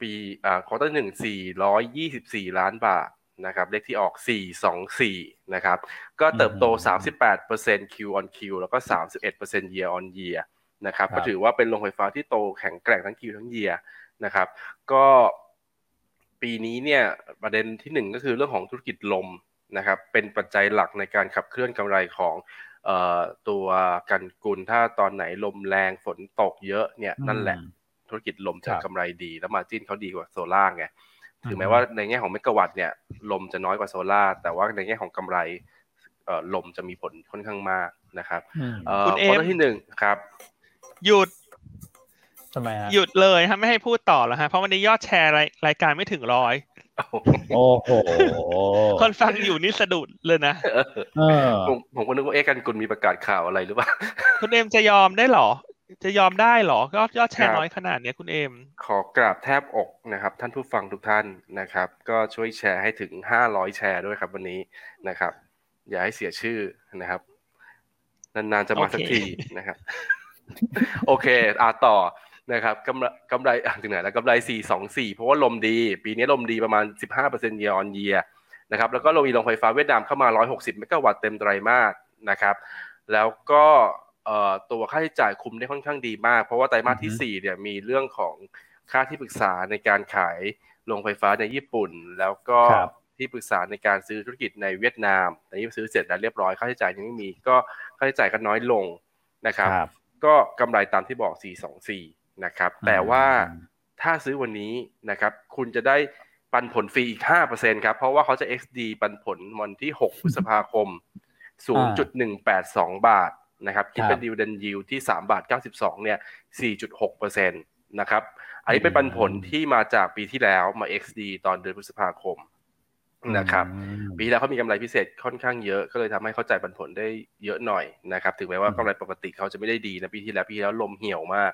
Speaker 4: ปีอ่าควอเตอร์หนึ่งสี่ร้อยยี่สิบสี่ล้านบาทนะครับเลขที่ออกสี่สองสี่นะครับ ก็เติบโตสามสิบแปดเปอร์เซ็นต์ Q on Q แล้วก็สามสิบเอ็ดเปอร์เซ็นต์ year on year นะครับ ก็ถือว่าเป็นโรงไฟฟ้าที่โตแข็งแกร่งทั้ง Q ทั้ง year นะครับ ก็ปีนี้เนี่ยประเด็นที่หนึ่งก็คือเรื่องของธุรกิจลมนะครับ เป็นปัจจัยหลักในการขับเคลื่อนกำไรของตัวกันกุลถ้าตอนไหนลมแรงฝนตกเยอะเนี่ยนั่นแหละ ธุรกิจลมจะกำไรดี แล้ว margin เขาดีกว่าโซล่าไงถึงแม้ว่าในแง่ของเมกะวัตต์เนี่ยลมจะน้อยกว่าโซล่าแต่ว่าในแง่ของกำไรลมจะมีผลค่อนข้างมากนะครับ
Speaker 2: คุณเอ
Speaker 4: มที่หนึ่งครับ
Speaker 2: หยุด
Speaker 1: ทำไมฮะ
Speaker 2: หยุดเลยฮะไม่ให้พูดต่อแล้วฮะเพราะวันนี้ยอดแชร์รายการไม่ถึงร้อย
Speaker 1: โอ้โห
Speaker 2: คนฟังอยู่นี่สะดุดเลยนะ
Speaker 4: ผมผมก็นึกว่าเอ๊กันกุลมีประกาศข่าวอะไรหรือเปล่า
Speaker 2: คุณเอมจะยอมได้หรอ จะยอมได้หรอยอดยอดแชร์น้อยขนาดนี้คุณเอม
Speaker 4: ขอกราบแทบอกนะครับ ท่านผู้ฟังทุกท่านนะครับ ก็ช่วยแชร์ให้ถึงห้าร้อยแชร์ด้วยครับวันนี้นะครับ อย่าให้เสียชื่อนะครับ นานๆจะมาสักทีนะครับ โอเคอาต่อนะครับกำไรกำไรถึงไหนแล้วกำไร 424 เพราะว่าลมดี ปีนี้ลมดีประมาณ 15% year on year นะครับแล้วก็เรามีโรงไฟฟ้าเวียดนามเข้ามา 160 เมกะวัตต์เต็มไตรมาสนะครับ แล้วก็ ตัวค่าใช้จ่ายคุมได้ค่อนข้างดีมาก เพราะว่าไตรมาสที่4เนี่ยมีเรื่องของค่าที่ปรึกษาในการขายโรงไฟฟ้าในญี่ปุ่น แล้วก็ที่ปรึกษาในการซื้อธุรกิจในเวียดนามแต่นี้ซื้อเสร็จแล้วเรียบร้อยค่าใช้จ่ายยังไม่มีก็ค่าใช้จ่ายก็น้อยลงนะครับก็กำไรตามที่บอก 424 นะครับ แต่ว่าถ้าซื้อวันนี้นะครับ คุณจะได้ปันผลฟรีอีก 5%ครับ เพราะว่าเขาจะ XD ปันผลวันที่ 6 พฤษภาคม 0.182 บาท นะครับคิดเป็นดิวเดนยิวที่3บาท92เนี่ย4.6%นะครับอันนี้เป็นปันผลที่มาจากปีที่แล้วมา XD ตอนเดือนพฤษภาคมนะครับปีแล้วเขามีกำไรพิเศษค่อนข้างเยอะก็เลยทำให้เขาจ่ายปันผลได้เยอะหน่อยนะครับถึงแม้ว่ากำไรปกติเขาจะไม่ได้ดีนะปีที่แล้วปีที่แล้วลมเหี่ยวมาก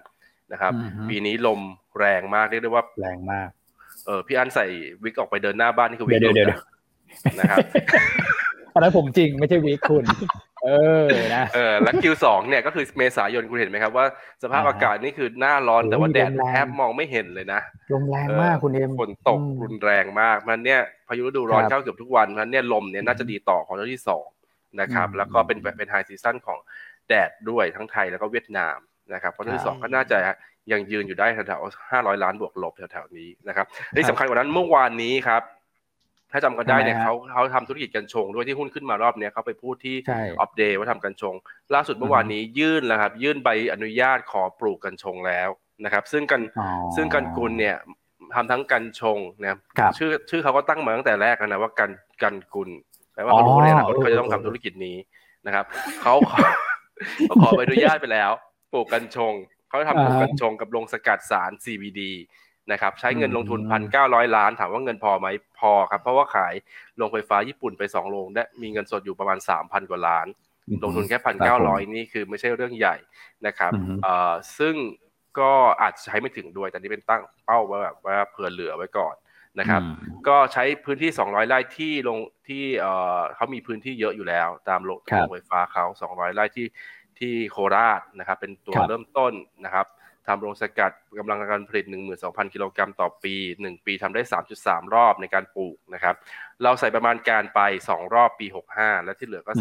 Speaker 4: นะครับ ปีนี้ลมแรงมากเรียกได้ว่า
Speaker 1: แรงมาก
Speaker 4: เออพี่อันใส่วิกออกไปเดินหน้าบ้านนี่คือวิ
Speaker 1: กเดียวเดียว
Speaker 4: นะครับ
Speaker 1: อันนั้นผมจริงไม่ใช่วิกคุณ เออนะ
Speaker 4: เออแล้วคิวสองเนี่ยก็คือเมษายนคุณเห็นไหมครับว่า สภาพอากาศนี่คือหน้าร้อนแต่ว่าแดดแทบมองไม่เห็นเลยนะ
Speaker 1: ลมแรงมากคุณเอ็ม
Speaker 4: ฝนตกรุนแรงมากมันเนี่ยพายุฤดูร้อนเข้าเกือบทุกวันมันเนี่ยลมเนี่ยน่าจะดีต่อของเจ้าที่สองนะครับแล้วก็เป็นเป็นไฮซีซั่นของแดดด้วยทั้งไทยแล้วก็เวียดนามนะครับเพราะที่สองก็น่าจะยังยืนอยู่ได้แถวๆห้าร้อยล้านบวกลบแถวๆนี้นะครับที่สำคัญกว่านั้นเมื่อวานนี้ครับ ถ้าจำกันได้เนี่ยเขาเขาทำธุรกิจกัญชง ด้วยที่หุ้นขึ้นมารอบนี้เขาไปพูดที่อัปเดตว่าทำกัญชง ล่าสุดเมื่อวานนี้ยื่นแล้วครับ ยื่นใบอนุญาตขอปลูกกัญชงแล้วนะครับ ซึ่งกันซึ่งกันกุลเนี่ยทำทั้งกัญชงนะชื่อชื่อเขาก็ตั้งมาตั้งแต่แรกนะว่ากันกันกุลแปลว่าเขารู้เลยนะเขาจะต้องทำธุรกิจนี้นะครับเขาขอขอใบอนุญาตไปแล้ว ปลูกกัญชงเขาทำกัญชงกับลงสกัดสาร CBD นะครับใช้เงินลงทุนพันเก้าร้อยล้าน ถามว่าเงินพอไหมพอครับ เพราะว่าขายโรงไฟฟ้าญี่ปุ่นไปสองโรงได้มีเงินสดอยู่ประมาณสามพันกว่าล้าน ลงทุนแค่พันเก้าร้อยนี่คือไม่ใช่เรื่องใหญ่นะครับเอ่อซึ่งก็อาจจะใช้ไม่ถึงด้วย แต่นี่เป็นตั้งเป้าว่าแบบว่าเผื่อเหลือไว้ก่อนนะครับ ก็ใช้พื้นที่ 200 ไร่ที่ลงที่เอ่อเขามีพื้นที่เยอะอยู่แล้ว ตามโรงไฟฟ้าเขา 200 ไร่ที่ที่โคราชนะครับ เป็นตัวเริ่มต้นนะครับ ทำโรงสกัดกำลังการผลิต 12,000 กิโลกรัมต่อปี 1 ปีทำได้ 3.3 รอบในการปลูกนะครับ เราใส่ประมาณการไป 2 รอบปี 65 และที่เหลือก็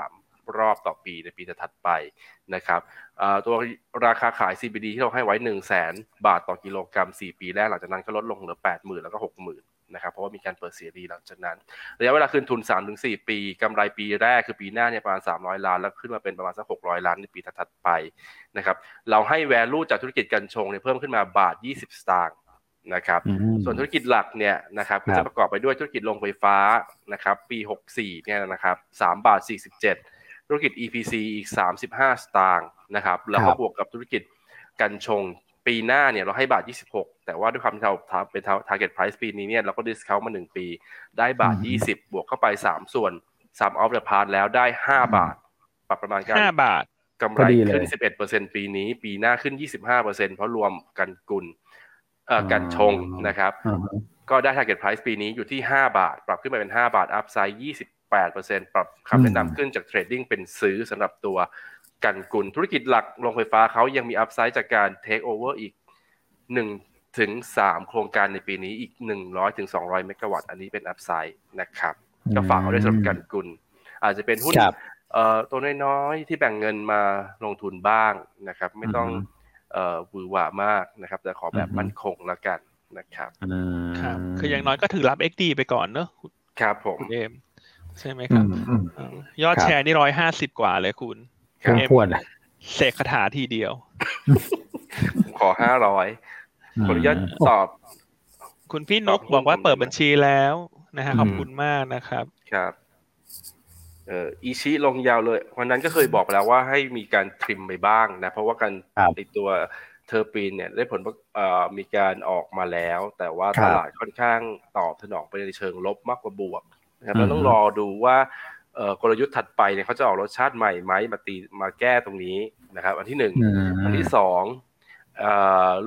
Speaker 4: 3.3 รอบต่อปีในปีถัดไปนะครับตัวราคาขาย CBD ที่เราให้ไว้ 1 0 0 0 0แบาทต่อกิโลกรัม 4 ปีแรกหลังจากนั้นก็ลดลงเหลือ 80,000 แล้วก็ 60,000 นะครับเพราะว่ามีการเปิดเสียดีหลังจากนั้น ระยะเวลาคืนทุน 3-4 ปีกำไรปีแรกคือปีหน้าเนี่ยประมาณ 300 ล้าน แล้วขึ้นมาเป็นประมาณสัก 600 ล้านในปีถัดไปนะครับเราให้ value จากธุรกิจกัญชงเนี่ยเพิ่มขึ้นมาบาท 20 สตางค์นะครับส่วนธุรกิจหลักเนี่ยนะครับก็จะประกอบไปด้วยธุรกิจโรงไฟฟ้านะครับปี 64เนี่ยนะครับ3บาท 47 ธุรกิจ EPC อีก 35 สตางค์นะครับแล้วก็บวกกับธุรกิจกัญชง ปีหน้าเนี่ยเราให้บาท 26 แต่ว่าด้วยความที่เราเป็น target price ปีนี้เนี่ยเราก็ discount มา 1 ปี ได้บาท 20 บวกเข้าไป 3 ส่วน3 of the part แล้วได้ 5 บาท ปรับประมาณการ
Speaker 2: 5บาท
Speaker 4: กำไรขึ้น 11%ปีนี้ ปีหน้าขึ้น 25%เพราะรวมกันกุลเอ่อกัญชงนะครับ ก็ได้ target price ปีนี้อยู่ที่ 5 บาท ปรับขึ้นไปเป็น 5 บาท upside 28%ปรับคำแนะนำขึ้นจาก trading เป็นซื้อสำหรับตัว กันกุลธุรกิจหลักโรงไฟฟ้าเขายังมี upside จากการเทคโอเวอร์อีกหนึ่งถึงสามโครงการในปีนี้อีกหนึ่งร้อยถึงสองร้อยเมกะวัตต์อันนี้เป็น upside นะครับก็ฝากเอาด้วยสำหรับกันกุล อาจจะเป็นหุ้นเอ่อตัวน้อยๆ ที่แบ่งเงินมาลงทุนบ้างนะครับ ไม่ต้องเอ่อวือหวามากนะครับ แต่ขอแบบมั่นคงแล้วกันนะครับ
Speaker 2: ครับ คืออย่างน้อยก็ถือรับ XD ไปก่อนเนอะ
Speaker 4: ครับผม
Speaker 2: เอมใช่ไหมครับ ยอดแชร์นี่ร้อยห้าสิบกว่าเลยคุณ
Speaker 1: คุณพวด
Speaker 2: เสกคาถาทีเดียว
Speaker 4: ขอห้าร้อยขออนุญาตตอบ
Speaker 2: คุณพี่นกบอกว่าเปิดบัญชีแล้วนะฮะขอบคุณมากนะครับ
Speaker 4: ครับ เอ่ออีชิลงยาวเลยวันนั้นก็เคยบอกแล้วว่าให้มีการทริมไปบ้างนะ เพราะว่าการติดตัวเทอร์ปีนเนี่ยได้ผลเอ่อมีการออกมาแล้ว แต่ว่าตลาดค่อนข้างตอบสนองไปในเชิงลบมากกว่าบวกนะครับเราต้องรอดูว่า กลยุทธ์ถัดไปเนี่ยเขาจะออกรสชาติใหม่ไหมมาตีมาแก้ตรงนี้นะครับ อันที่หนึ่งอันที่สอง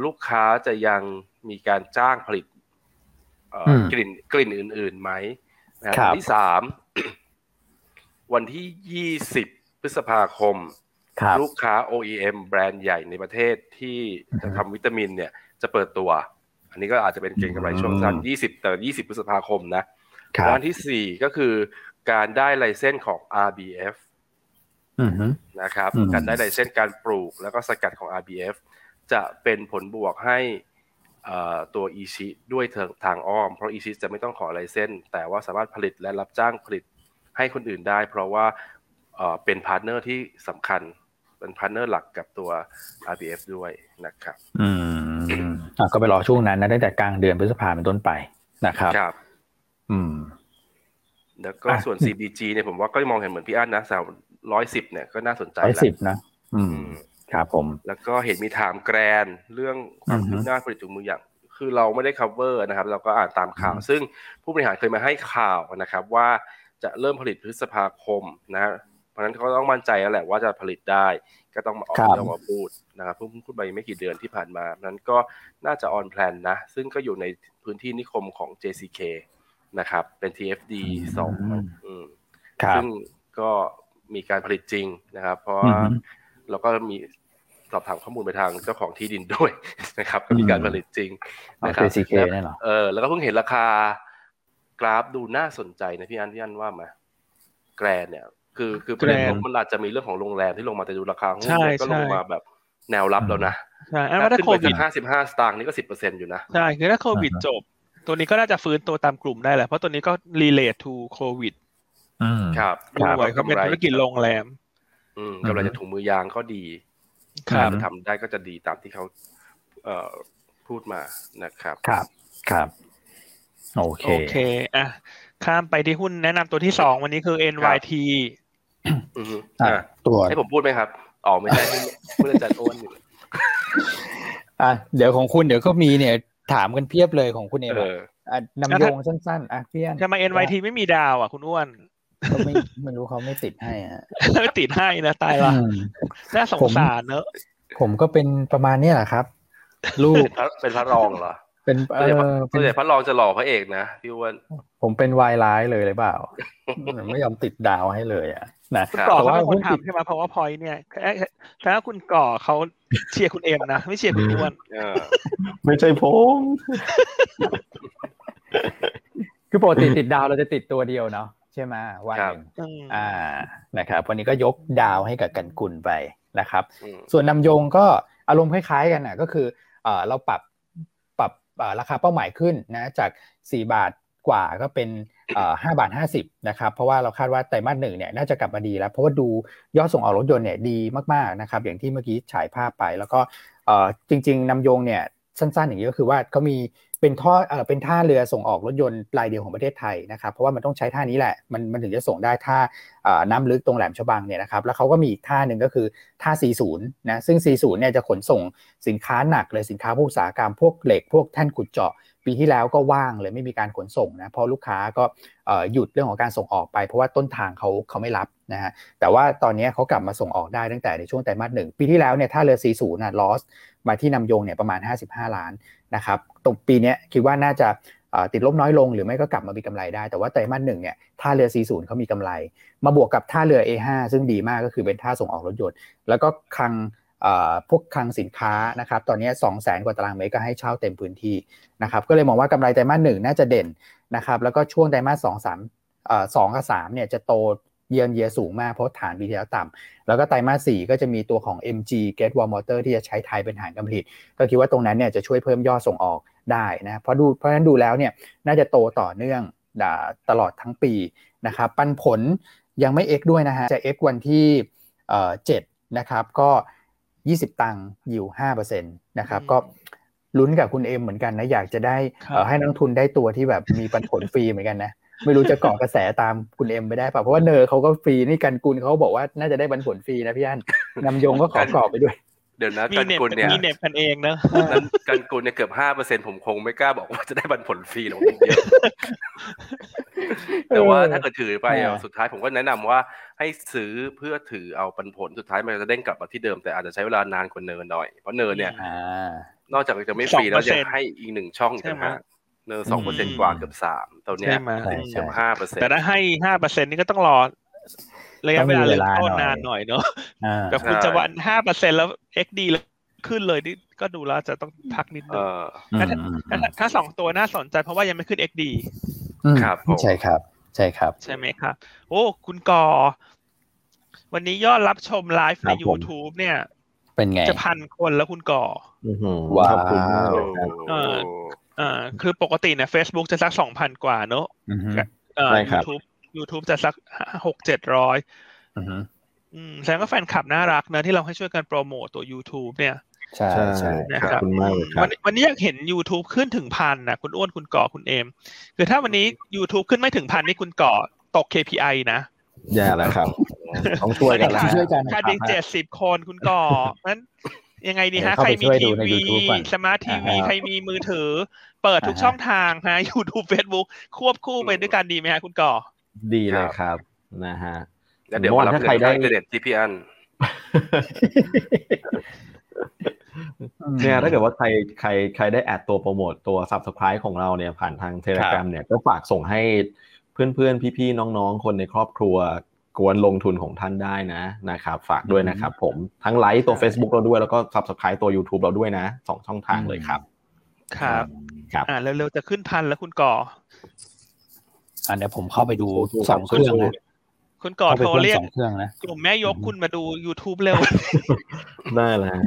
Speaker 4: ลูกค้าจะยังมีการจ้างผลิตกลิ่นกลิ่นอื่นๆไหมนะครับอันที่สามวันที่ยี่สิบพฤษภาคม ลูกค้า OEM แบรนด์ใหญ่ในประเทศที่จะทำวิตามินเนี่ยจะเปิดตัว อันนี้ก็อาจจะเป็นเก่งกำไรช่วงสั้นยี่สิบแต่ยี่สิบพฤษภาคมนะวันที่สี่ก็คือ การได้ไลเซนส์ของ RBF นะครับการได้ไลเซนส์การปลูกแล้วก็สกัดของ RBF จะเป็นผลบวกให้ตัวอิชิด้วยทางอ้อม เพราะอิชิจะไม่ต้องขอ license แต่ว่าสามารถผลิตและรับจ้างผลิตให้คนอื่นได้ เพราะว่าเป็น partner ที่สำคัญเป็น partner หลักกับตัว RBF ด้วยนะครับ
Speaker 1: อืมก็ไปรอช่วงนั้นนะตั้งแต่กลางเดือนพฤษภาเป็นต้นไปนะครับ
Speaker 4: ครับ
Speaker 1: อืม
Speaker 4: แล้วก็ส่วน CBG เนี่ยผมว่าก็มองเห็นเหมือนพี่อั้นนะสาวร้อยสิบเนี่ยก็น่าสนใจร้
Speaker 1: อยสิบนะ อืมครับผม
Speaker 4: แล้วก็เห็นมีถามแกรนเรื่องความคืบหน้าผลิตถุงมืออย่างคือเราไม่ได้ cover นะครับ เราก็อ่านตามข่าว ซึ่งผู้บริหารเคยมาให้ข่าวนะครับ ว่าจะเริ่มผลิตพฤษภาคมนะเพราะนั้นเขาต้องมั่นใจแล้วแหละว่าจะผลิตได้ก็ต้องมาออกเรื่องมาพูดนะครับเพิ่งพูดไปไม่กี่เดือนที่ผ่านมานั้นก็น่าจะออนแพลนนะ ซึ่งก็อยู่ในพื้นที่นิคมของ JCK นะครับ เป็น TFD สองซึ่งก็มีการผลิตจริงนะครับ เพราะเราก็มีสอบถามข้อมูลไปทางเจ้าของที่ดินด้วยนะครับก็มีการผลิตจริง
Speaker 1: นะครับ
Speaker 4: เออแล้วก็เพิ่งเห็นราคากราฟดูน่าสนใจนะพี่อันพี่อันว่ามา แกรนเนี่ย คือคือประเด็นมันอาจจะมีเรื่องของโรงแรมที่ลงมาแต่ดูราคาหุ้นก็ลงมาแบบแนวรับแล้วนะ
Speaker 2: ใช่ถ้าโควิด
Speaker 4: ห้าสิบห้าสตางค์นี่ก็สิบเปอร์เซ็นต์อยู่นะ
Speaker 2: ใช่ คือถ้าโควิดจบ ตัวนี้ก็น่าจะฟื้นตัวตามกลุ่มได้แหละ เพราะตัวนี้ก็ relate to covid
Speaker 4: ครับ
Speaker 2: ด้วยเขาเป็นธุรกิจโรงแรม
Speaker 4: กำลังจะถุงมือยางก็ดี
Speaker 2: ครับ
Speaker 4: ทำได้ก็จะดีตามที่เขาเอ่อพูดมานะครับ
Speaker 1: ครับครับโอเคโอ
Speaker 2: เคอะข้ามไปที่หุ้นแนะนำตัวที่สองวันนี้คือ NYT
Speaker 4: อ่าตัวให้ผมพูดไหมครับอ๋อไม่ใช่ไม่ได้จัดโอนอยู่
Speaker 1: อะเดี๋ยวของคุณเดี๋ยวก็มีเนี่ย ถามกันเพียบเลยของคุณเอมนำโยงสั้นๆอะพี่อัน
Speaker 2: ทำไม NYT ไม่มีดาวอะคุณอ้วน
Speaker 1: ก็ไม่ไม่รู้เขาไม่ติดให้ฮะ
Speaker 2: ไม่ติดให้นะตายละน่าสงสารเนอะ
Speaker 1: ผมก็เป็นประมาณนี้แหละครับ ลูก
Speaker 4: เป็นพระรองเหรอ
Speaker 1: เป็นเออ
Speaker 4: เป็
Speaker 1: น
Speaker 4: พระรองจะหล่อพระเอกนะพี่อ้วน
Speaker 1: ผมเป็นวายร้ายเลยเลยเปล่า ไม่ยอมติดดาวให้เลยอะ นะ
Speaker 2: คุณก่อเขาเป็นคนทำใช่ไหมเพราะว่าพอยเนี่ยถ้าคุณก่อเขาเชียร์คุณเอ็มนะ ไม่เชียร์คุณอ้วน
Speaker 3: ไม่ใช่ผม
Speaker 1: คือปกติติดดาวเราจะติดตัวเดียวเนาะใช่ไหมวันหนึ่งอ่านะครับ วันนี้ก็ยกดาวให้กับกันกุลไปนะครับ ส่วนนำโยงก็อารมณ์คล้ายๆกันนะก็คือเราปรับปรับราคาเป้าหมายขึ้นนะจาก 4 บาทกว่าก็เป็นห้าบาทห้าสิบนะครับเพราะว่าเราคาดว่าไตรมาสหนึ่งเนี่ยน่าจะกลับมาดีแล้ว เพราะว่าดูยอดส่งออกรถยนต์เนี่ยดีมากๆนะครับอย่างที่เมื่อกี้ฉายภาพไป แล้วก็จริง ๆนำโยงเนี่ยสั้นๆอย่างนี้ก็คือว่าเขามีเป็นท่อเป็นท่าเรือส่งออกรถยนต์รายเดียวของประเทศไทยนะครับเพราะว่ามันต้องใช้ท่านี้แหละมันมันถึงจะส่งได้ท่าน้ำลึกตรงแหลมฉบังเนี่ยนะครับแล้วเขาก็มีอีกท่าหนึ่งก็คือท่า 40 นะซึ่ง 40 เนี่ยจะขนส่งสินค้าหนักเลยสินค้าผู้อุตสาหกรรมพวกเหล็กพวกแท่นขุดเจาะ ปีที่แล้วก็ว่างเลยไม่มีการขนส่งนะเพราะลูกค้าก็หยุดเรื่องของการส่งออกไป เพราะว่าต้นทางเขาเขาไม่รับนะฮะแต่ว่าตอนนี้เขากลับมาส่งออกได้ตั้งแต่ในช่วงไตรมาสหนึ่งปีที่แล้วเนี่ยท่าเรือ40นะลอสมาที่นำโยงเนี่ยประมาณ 55 ล้านนะครับตรงปีนี้คิดว่าน่าจะติดลบน้อยลงหรือไม่ก็กลับมามีกำไรได้ แต่ว่าไตรมาสหนึ่งเนี่ยท่าเรือ 40เขามีกำไร มาบวกกับท่าเรือ A5 ซึ่งดีมากก็คือเป็นท่าส่งออกรถยนต์ แล้วก็คลัง พวกคลังสินค้านะครับตอนนี้2 0 0แสนกว่าตารางเมตรก็ให้เช่าเต็มพื้นที่นะครับก็เลยมองว่ากำไรไตรมาสหนึ่งน่าจะเด่นนะครับแล้วก็ช่วงไตรมาสสองสามสองกับสามเนี่ยจะโตเยียนเยียสูงมากเพราะฐานปีที่แล้วต่ำแล้วก็ไตรมาสสี่ก็จะมีตัวของ MG Get Wall Motor ที่จะใช้ไทยเป็นฐานการผลิต ก็คิดว่าตรงนั้นเนี่ยจะช่วยเพิ่มยอดส่งออกได้นะเพราะดูเพราะฉะนั้นดูแล้วเนี่ยน่าจะโตต่อเนื่องตลอดทั้งปีนะครับปันผลยังไม่ X ด้วยนะฮะจะ X วันที่เจ็ดนะครับก็ 20 ตังค์อยู่5%นะครับก็ลุ้นกับคุณเอ็มเหมือนกันนะอยากจะได้ให้นักทุนได้ตัวที่แบบมีปันผลฟรีเหมือนกันนะไม่รู้จะเกาะกระแสตามคุณเอ็มไปได้ป่ะเพราะว่าเนอร์เขาก็ฟรีนี่กันกุลเขาบอกว่าน่าจะได้บันผลฟรีนะพี่อันนำยงก็ขอกรอบไปด้วย
Speaker 4: เดี๋ยวนะกันกุลเนี่ย
Speaker 2: มีเน็บกันเองนะ
Speaker 4: กันกุลเนี่ยเกือบห้าเปอร์เซ็นผมคงไม่กล้าบอกว่าจะได้บันผลฟรีหรอกแต่ว่าถ้าเกิดถือไปสุดท้ายผมก็แนะนำว่าให้ซื้อเพื่อถือเอาปันผลสุดท้ายมันจะเด้งกลับมาที่เดิมแต่อาจจะใช้เวลานานกว่าเนินหน่อยเพราะเนินเนี่ยนอกจากจะไม่ฟรีแล้วยังให้อีกหนึ่งช่องอีกนะเนอสองเปอร์เซ็นกว่าเกือบสามตัวเนี้ยเกือบห้าเปอร์เซ็นต์
Speaker 2: แต่ถ้าให้ห้าเปอร์เซ็นนี่ก็ต้องรอ ระยะเวลาเริ่มต้นนานหน่อยเนาะแต่คุณจะวันห้าเปอร์เซ็นแล้วเอ็กดีแล้วขึ้นเลยนี่ก็ดูแล้วจะต้องพักนิดนึงถ้าสองตัวน่าสนใจเพราะว่ายังไม่ขึ้น XD
Speaker 1: ครับใช่ครับ ใช่ครับ
Speaker 2: ใช่ไหมครับ โอ้ คุณกอ วันนี้ยอดรับชมไลฟ์ใน YouTube เนี่ย
Speaker 1: เป็นไง
Speaker 2: จะพันคนแล้วคุณก่อ
Speaker 1: ว้าว
Speaker 2: อ่าคือปกติเนี่ย Facebook จะสักสองพันกว่าเนอะอ่า YouTube YouTube จะสักหกเจ็ดร้อยอืมแสดงว่าแฟนคลับน่ารักนะที่เราให้ช่วยกันโปรโมตตัว YouTube เนี่ย
Speaker 1: ใช่ใช่
Speaker 2: นะครับวันวันนี้อยากเห็น YouTube ขึ้นถึงพันนะคุณอ้วนคุณก่อคุณเอม คือถ้าวันนี้ YouTube ขึ้นไม่ถึงพันนี่คุณก่อตก KPI นะ
Speaker 3: แย่แล้วครับ ต้องช่วยกัน
Speaker 2: ช่วยกันค่าดิเจ็ดสิบคนคุณก่อนั้นยังไงดีฮะ ใครมีทีวี smart TV ใครมีมือถือ เปิดทุกช่องทางฮะ YouTube Facebook ควบคู่ไปด้วยกันดีไหมฮะคุณก่อ
Speaker 3: ดีเลยครับนะฮะ
Speaker 4: เดี๋ยวถ้าใครได้เด็ดที่พี่อัน
Speaker 3: เนี่ยถ้าเกิดว่าใครใครใครได้แอดตัวโปรโมตตัว subscribe ของเราเนี่ยผ่านทางเทเลกราเนี่ยก็ฝากส่งให้เพื่อนๆ พี่ๆ น้องๆ คนในครอบครัวกวนลงทุนของท่านได้นะนะครับ ฝากด้วยนะครับผมทั้งไลค์ตัว Facebook เราด้วยแล้วก็ Subscribe ตัว YouTube เราด้วยนะสองช่องทางเลยครับ
Speaker 2: ครับ ครับอ่าเร็วๆจะขึ้นพันแล้วคุณก่อ
Speaker 1: อันนี้ผมเข้าไปดูสองเครื่องนะ
Speaker 2: คุณก่อโทรเรียก
Speaker 1: เครื่องนะ
Speaker 2: กลุ่มแม่ยกคุณมาดู YouTube เร็ว
Speaker 3: ได้แล้ว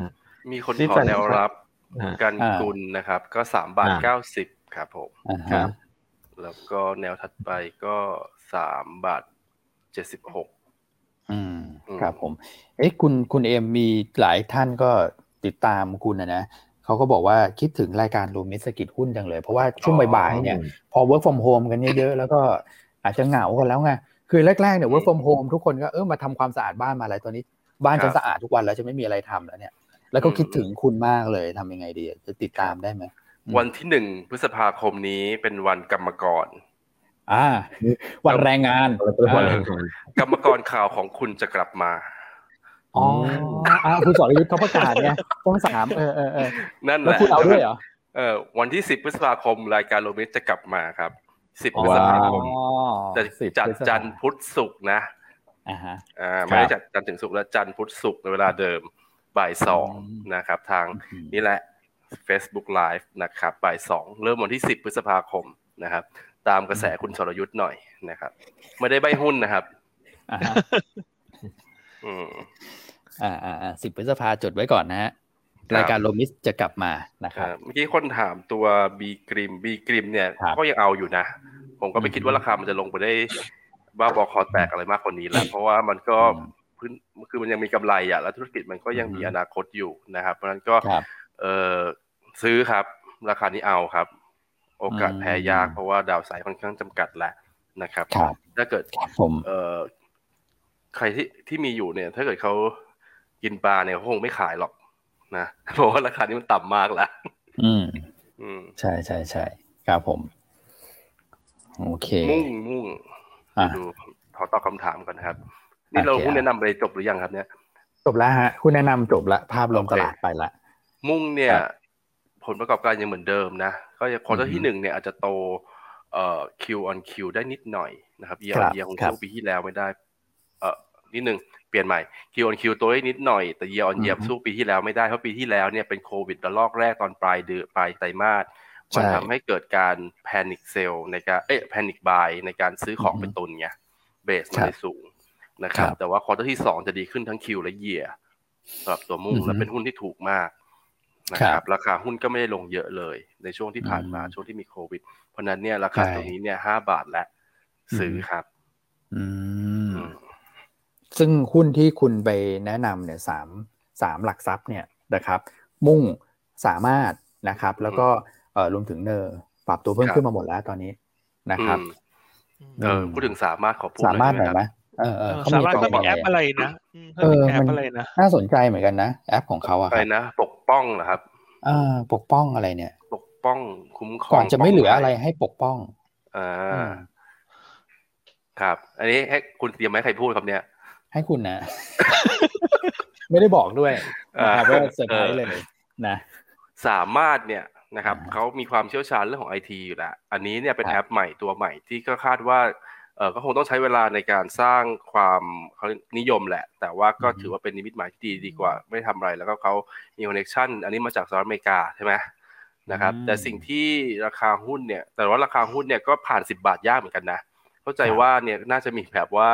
Speaker 4: มีคนขอแนวรับกันกุลนะครับ ก็สามบาทเก้าสิบครับผม
Speaker 1: ครับ
Speaker 4: แล้วก็แนวถัดไปก็สามบาทเจ็ดสิบหก
Speaker 1: อืมครับผม เอ๊ะคุณคุณเอ็มมีหลายท่านก็ติดตามคุณนะนะ เขาก็บอกว่าคิดถึงรายการรูมิสกิจหุ้นจังเลย เพราะว่าช่วงบ่ายๆเนี่ย พอ work from home กันเยอะๆแล้วก็อาจจะเหงากันแล้วไงคือแรกๆเนี่ย work from home ทุกคนก็เออมาทำความสะอาดบ้านมาอะไรตอนนี้ บ้านจะสะอาดทุกวันแล้วจะไม่มีอะไรทำแล้วเนี่ย แล้วก็คิดถึงคุณมากเลยทำยังไงดีจะติดตามได้ไหม
Speaker 4: วันที่หนึ่งพฤษภาคมนี้เป็นวันกรรมกร
Speaker 1: อ่า วันแรงงาน
Speaker 4: กรรมกรข่าวของคุณจะกลับมา
Speaker 1: อ๋ออ่าคุณสรยุทธ์เขาประกาศไงต้องสามเออเออเออ
Speaker 4: นั่นแห
Speaker 1: แล้ว
Speaker 4: ละ
Speaker 1: คุณเอาด้วยเหรอ
Speaker 4: เออวันที่สิบพฤษภาคมรายการโรมิสจะกลับมาครับสิบพฤษ
Speaker 1: ว้า
Speaker 4: ภาคม
Speaker 1: ว
Speaker 4: จะ
Speaker 1: สิบ
Speaker 4: จัด
Speaker 1: พฤษภา
Speaker 4: จันทร์พุธศุกร์นะ
Speaker 1: อ่าฮะ
Speaker 4: อ่าไม่ได้จัดจันทร์ถึงศุกร์แล้วจันทร์พุธศุกร์ในเวลาเดิมบ่ายสอง
Speaker 1: อืม
Speaker 4: นะครับ ทาง
Speaker 1: อืม
Speaker 4: นี่แหละ Facebook Live นะครับบ่ายสองเริ่มวันที่สิบพฤษภาคมนะครับ ตามกระแสคุณสรยุทธ์หน่อยนะครับ ไม่ได้ใบหุ้นนะครับ
Speaker 1: อ่าฮะ
Speaker 4: อืม
Speaker 1: อ่าอ่าอ่าสิบพฤษภาจดไว้ก่อนนะฮะรายการโลมิสจะกลับมานะครับ
Speaker 4: อ่าเมื่อกี้คนถามตัวบีกริมบีกริมเนี่ย
Speaker 1: ครับ
Speaker 4: ก็ยังเอาอยู่นะ ผมก็ไม่คิดว่าราคามันจะลงไปได้บ้าบอคอแตกอะไรมากกว่านี้แล้ว เพราะว่ามันก็พื้นคือมันยังมีกำไรอะแล้วธุรกิจมันก็ยังมีอนาคตอยู่นะครับ เพราะฉะนั้นก็
Speaker 1: ครับ
Speaker 4: เออซื้อครับ ราคานี้เอาครับ โอกาส
Speaker 1: อืม
Speaker 4: แพ้ยากเพราะว่าดาวไซด์ค่อนข้างจำกัดแหละนะครับ
Speaker 1: ครับ
Speaker 4: ถ้าเกิด
Speaker 1: ครับผม
Speaker 4: เอ่อใครที่ที่มีอยู่เนี่ย ถ้าเกิดเขา กินปลาเนี่ยเขาคงไม่ขายหรอกนะเพราะว่าราคานี้มันต่ำมากแล้ว
Speaker 1: อืม
Speaker 4: อืม
Speaker 1: ใช่ใช่ใช่ครับผม โอเค
Speaker 4: มุ่งมุ่ง
Speaker 1: อ่า
Speaker 4: ดูขอตอบคำถามก่อนนะครับ นี่เรา
Speaker 1: โอเค
Speaker 4: หุ้นแนะนำไปจบหรือยังครับ เนี่ย
Speaker 1: จบแล้วฮะคุณแนะนำจบละภาพรวม
Speaker 4: โอเค
Speaker 1: ตลาดไปละ
Speaker 4: มุ่งเนี่ย
Speaker 1: ครับ
Speaker 4: ผลประกอบการยังเหมือนเดิมนะ ก็ยังควอเตอ
Speaker 1: อือ
Speaker 4: ร์
Speaker 1: ฮึ
Speaker 4: ที่หนึ่งเนี่ยอาจจะโตเอ่อ Q on Q ได้นิดหน่อยนะครับ year
Speaker 1: ครั
Speaker 4: on
Speaker 1: บ
Speaker 4: year ของ
Speaker 1: ครับ
Speaker 4: ช่วงปีที่แล้วไม่ได้ เอ่อนิดหนึ่งเปลี่ยนใหม่ Q on Q โตได้นิดหน่อย แต่ year on year
Speaker 1: อือฮึ
Speaker 4: สู้ปีที่แล้วไม่ได้ เพราะปีที่แล้วเนี่ยเป็นโควิดระลอกแรกตอนปลายเดือนปลายไตรมาสมัน
Speaker 1: ใช่
Speaker 4: ทำให้เกิดการแพนิคเซลในการเอ๊ะแพนิคบายในการซื้อของ
Speaker 1: อือฮึ
Speaker 4: เป็นตุนไงเบสมัน
Speaker 1: ครับ
Speaker 4: เลยสูงนะครับ
Speaker 1: ครับ
Speaker 4: แต่ว่าควอเตอร์ที่สองจะดีขึ้นทั้งคิวและเยียสำหรับตัวมุ่ง
Speaker 1: อือฮึ
Speaker 4: และเป็นหุ้นที่ถูกมากนะค
Speaker 1: ครั
Speaker 4: รับบราคาหุ้นก็ไม่ได้ลงเยอะเลย ในช่วงที่ผ่านมา
Speaker 1: อืม
Speaker 4: ช่วงที่มีโควิด เพราะฉะนั้นเนี่ยราคา
Speaker 1: ใช่
Speaker 4: ตรงนี้เนี่ยห้าบาทและซื้อครับ
Speaker 1: อืม
Speaker 4: อืม
Speaker 1: ซึ่งหุ้นที่คุณไปแนะนำเนี่ยสามสามหลักทรัพย์เนี่ยนะครับ มุ่งสามารถนะครับ แล้วก็เอ่อรวมถึงเนอร์ปรับตัวเพิ่ม
Speaker 4: ครับ
Speaker 1: ขึ้นมาหมดแล้วตอนนี้นะครับ
Speaker 4: อืมเออพูดถึงสามารถขอพูด
Speaker 1: สามารถห
Speaker 4: ห
Speaker 1: น่
Speaker 4: น่
Speaker 1: อ
Speaker 4: อยย
Speaker 1: ไหม
Speaker 4: ได้ไหม
Speaker 1: เออเอ
Speaker 2: เอ
Speaker 1: อ
Speaker 2: อ
Speaker 1: เขา
Speaker 2: สามารถก็มี
Speaker 1: ตัว
Speaker 2: แอปะอะไร
Speaker 1: ไร
Speaker 2: นะอืม
Speaker 1: เอ
Speaker 2: เขามี
Speaker 1: อ
Speaker 2: แอ
Speaker 1: มั
Speaker 2: ป
Speaker 1: น
Speaker 2: อะไรนะ
Speaker 1: น่าสนใจเหมือนกันนะแอปของเขาอะ
Speaker 4: อะ
Speaker 1: ค
Speaker 4: ไร
Speaker 1: รับ
Speaker 4: นะปกป้องเหรอครับ
Speaker 1: เออปกป้องอะไรเนี่ย
Speaker 4: ปกป้องคุ้มครอง
Speaker 1: ก่อนจะไม่เหลืออะไร
Speaker 4: ป้ง
Speaker 1: ให้ปกป้อง
Speaker 4: อ่า
Speaker 1: อืม
Speaker 4: ครับ อันนี้ให้คุณเตรียมไหมใครพูดครับเนี่ย
Speaker 1: ให้คุณนะ ไม่ได้บอกด้วยนะครับ
Speaker 4: อ่า
Speaker 1: ว่าเซอร์ไพรส์เลยนะ
Speaker 4: สามารถเนี่ยนะครับ
Speaker 1: อ่า
Speaker 4: เขามีความเชี่ยวชาญเรื่องของไอทีอยู่แล้วอันนี้เนี่ยเป็น
Speaker 1: ครับ
Speaker 4: แอปใหม่ตัวใหม่ที่ก็คาดว่าเออก็คงต้องใช้เวลาในการสร้างความเขานิยมแหละ แต่ว่าก็ถือว่าเป็นนิมิตหมายที่ดีดีกว่า ไม่ทำอะไร แล้วก็เขามี connection อันนี้มาจากสหรัฐอเมริกาใช่ไหมนะครับ
Speaker 1: อืม
Speaker 4: แต่สิ่งที่ราคาหุ้นเนี่ย แต่ว่าราคาหุ้นเนี่ยก็ผ่าน 10 บาทยากเหมือนกันนะ เข้าใจ
Speaker 1: ครับ
Speaker 4: ว่าเนี่ยน่าจะมีแบบว่า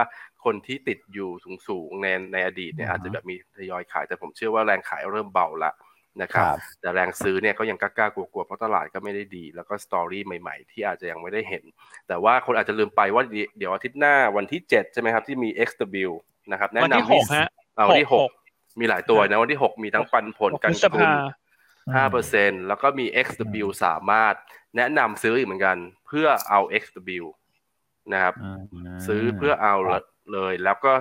Speaker 4: คนที่ติดอยู่สูงๆในในอดีตเนี่ย
Speaker 1: อือฮึ
Speaker 4: อาจจะแบบมีทยอยขายแต่ผมเชื่อว่าแรงขายเริ่มเบาละนะครับ
Speaker 1: ครับ
Speaker 4: แต่แรงซื้อเนี่ยก็ยังกล้าๆกลัวๆเพราะตลาดก็ไม่ได้ดี แล้วก็ story ใหม่ๆ ที่อาจจะยังไม่ได้เห็น แต่ว่าคนอาจจะลืมไปว่าเดี๋ยวอาทิตย์หน้าวันที่ 7 ใช่ไหมครับ ที่มี XW นะครับแนะ
Speaker 2: วันที่
Speaker 4: นำ
Speaker 2: หกฮะ
Speaker 4: เอาวันที่
Speaker 2: หก
Speaker 4: 6มีหลายตัวนะวันที่ 6 มีทั้งปันผล
Speaker 2: หก
Speaker 4: กัน
Speaker 2: พฤษ
Speaker 4: ทุน
Speaker 2: ภา
Speaker 4: ห้าเปอร์เซ็นแล้วก็มี XW สามารถแนะนำซื้ออีกเหมือนกัน เพื่อเอา XW นะครับ
Speaker 1: ม
Speaker 4: ซื้อเพื่อเอา เลย แล้วก็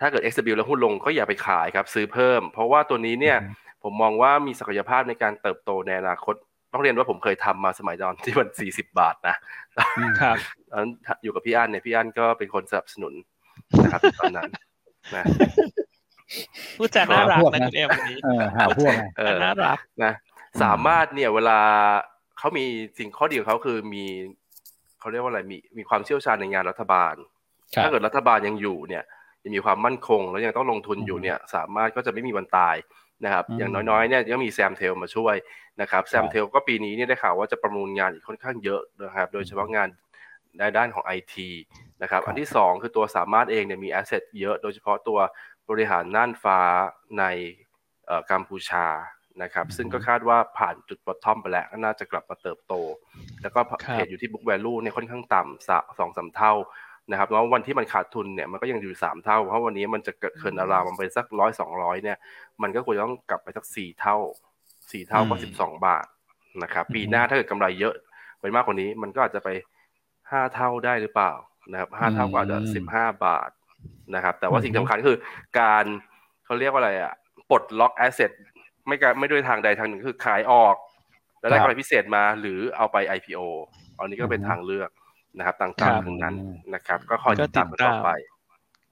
Speaker 4: ถ้าเกิด XW แล้วหุ้นลงก็อย่าไปขายครับซื้อเพิ่ม เพราะว่าตัวนี้เนี่ยผมมองว่ามีศักยภาพในการเติบโตในอนาคตต้องเรียนว่าผมเคยทำมาสมัยตอนที่มัน 40 บาทนะครับตอนนั้นอยู่กับพี่อั้นเนี่ยพี่อั้นก็เป็นคนสนับสนุนนะครับตอนนั้นนะ
Speaker 2: พูดจาน่ารัก
Speaker 1: พวก
Speaker 2: นะ
Speaker 1: นะ
Speaker 2: คุณเอ็มวันนี้
Speaker 1: เออหาพวกไง
Speaker 4: เออ
Speaker 2: น่ารัก
Speaker 4: นะสามารถเนี่ยเวลาเขามีสิ่งข้อดีของเขาคือมีเขาเรียกว่าอะไรมีมีความเชี่ยวชาญในงานรัฐบาล
Speaker 1: ครับ
Speaker 4: ถ้าเกิดรัฐบาลยังอยู่เนี่ยยังมีความมั่นคง แล้วยังต้องลงทุนอยู่
Speaker 1: อืม
Speaker 4: เนี่ยสามารถก็จะไม่มีวันตายนะครับ
Speaker 1: อืม
Speaker 4: อย่างน้อยๆเนี่ยยังมี Samtel มาช่วยนะครับ Samtel ก็ปีนี้เนี่ยได้ข่าวว่าจะประมูลงานอีกค่อนข้างเยอะนะครับโดยเฉพาะงานในด้านของไอทีนะครับ
Speaker 1: ครับ
Speaker 4: อันที่สองคือตัวสามารถเองเนี่ยมี asset เยอะโดยเฉพาะตัวบริหารน่านฟ้าในเอ่อกัมพูชานะครับ
Speaker 1: อืม
Speaker 4: ซึ่งก็คาดว่าผ่านจุด bottom ไปแล้วก็น่าจะกลับมาเติบโต แล้วก็
Speaker 2: ครับ
Speaker 4: trade อยู่ที่ book value เนี่ยค่อนข้างต่ำสะสองสามเท่า นะครับแล้ววันที่มันขาดทุนเนี่ยมันก็ยังอยู่สามเท่า เพราะวันนี้มันจะเกิดเคินอารามมันไปสักร้อยสองร้อยเนี่ย มันก็ควรจะต้องกลับไปสักสี่เท่าสี่เท่าก็
Speaker 1: อืม
Speaker 4: สิบสองบาทนะครับ
Speaker 1: อืม
Speaker 4: ปีหน้าถ้าเกิดกำไรเยอะไปมากกว่านี้ มันก็อาจจะไปห้าเท่าได้หรือเปล่านะครับห้าเท่าก็อาจจะสิบห้าบาทนะครับ แต่ว่าสิ่งสำคัญคือการเขาเรียกว่าอะไรอะปลดล็อกแอสเซทไม่การไม่ด้วยทางใดทางหนึ่งคือขายออกไปแล้วได้กำไรพิเศษมาหรือเอาไป IPO อันนี้ก็เป็นทางเลือก นะครับต่างๆทั้งนั้นนะครับ ก็คอยติดตามกันต่อไป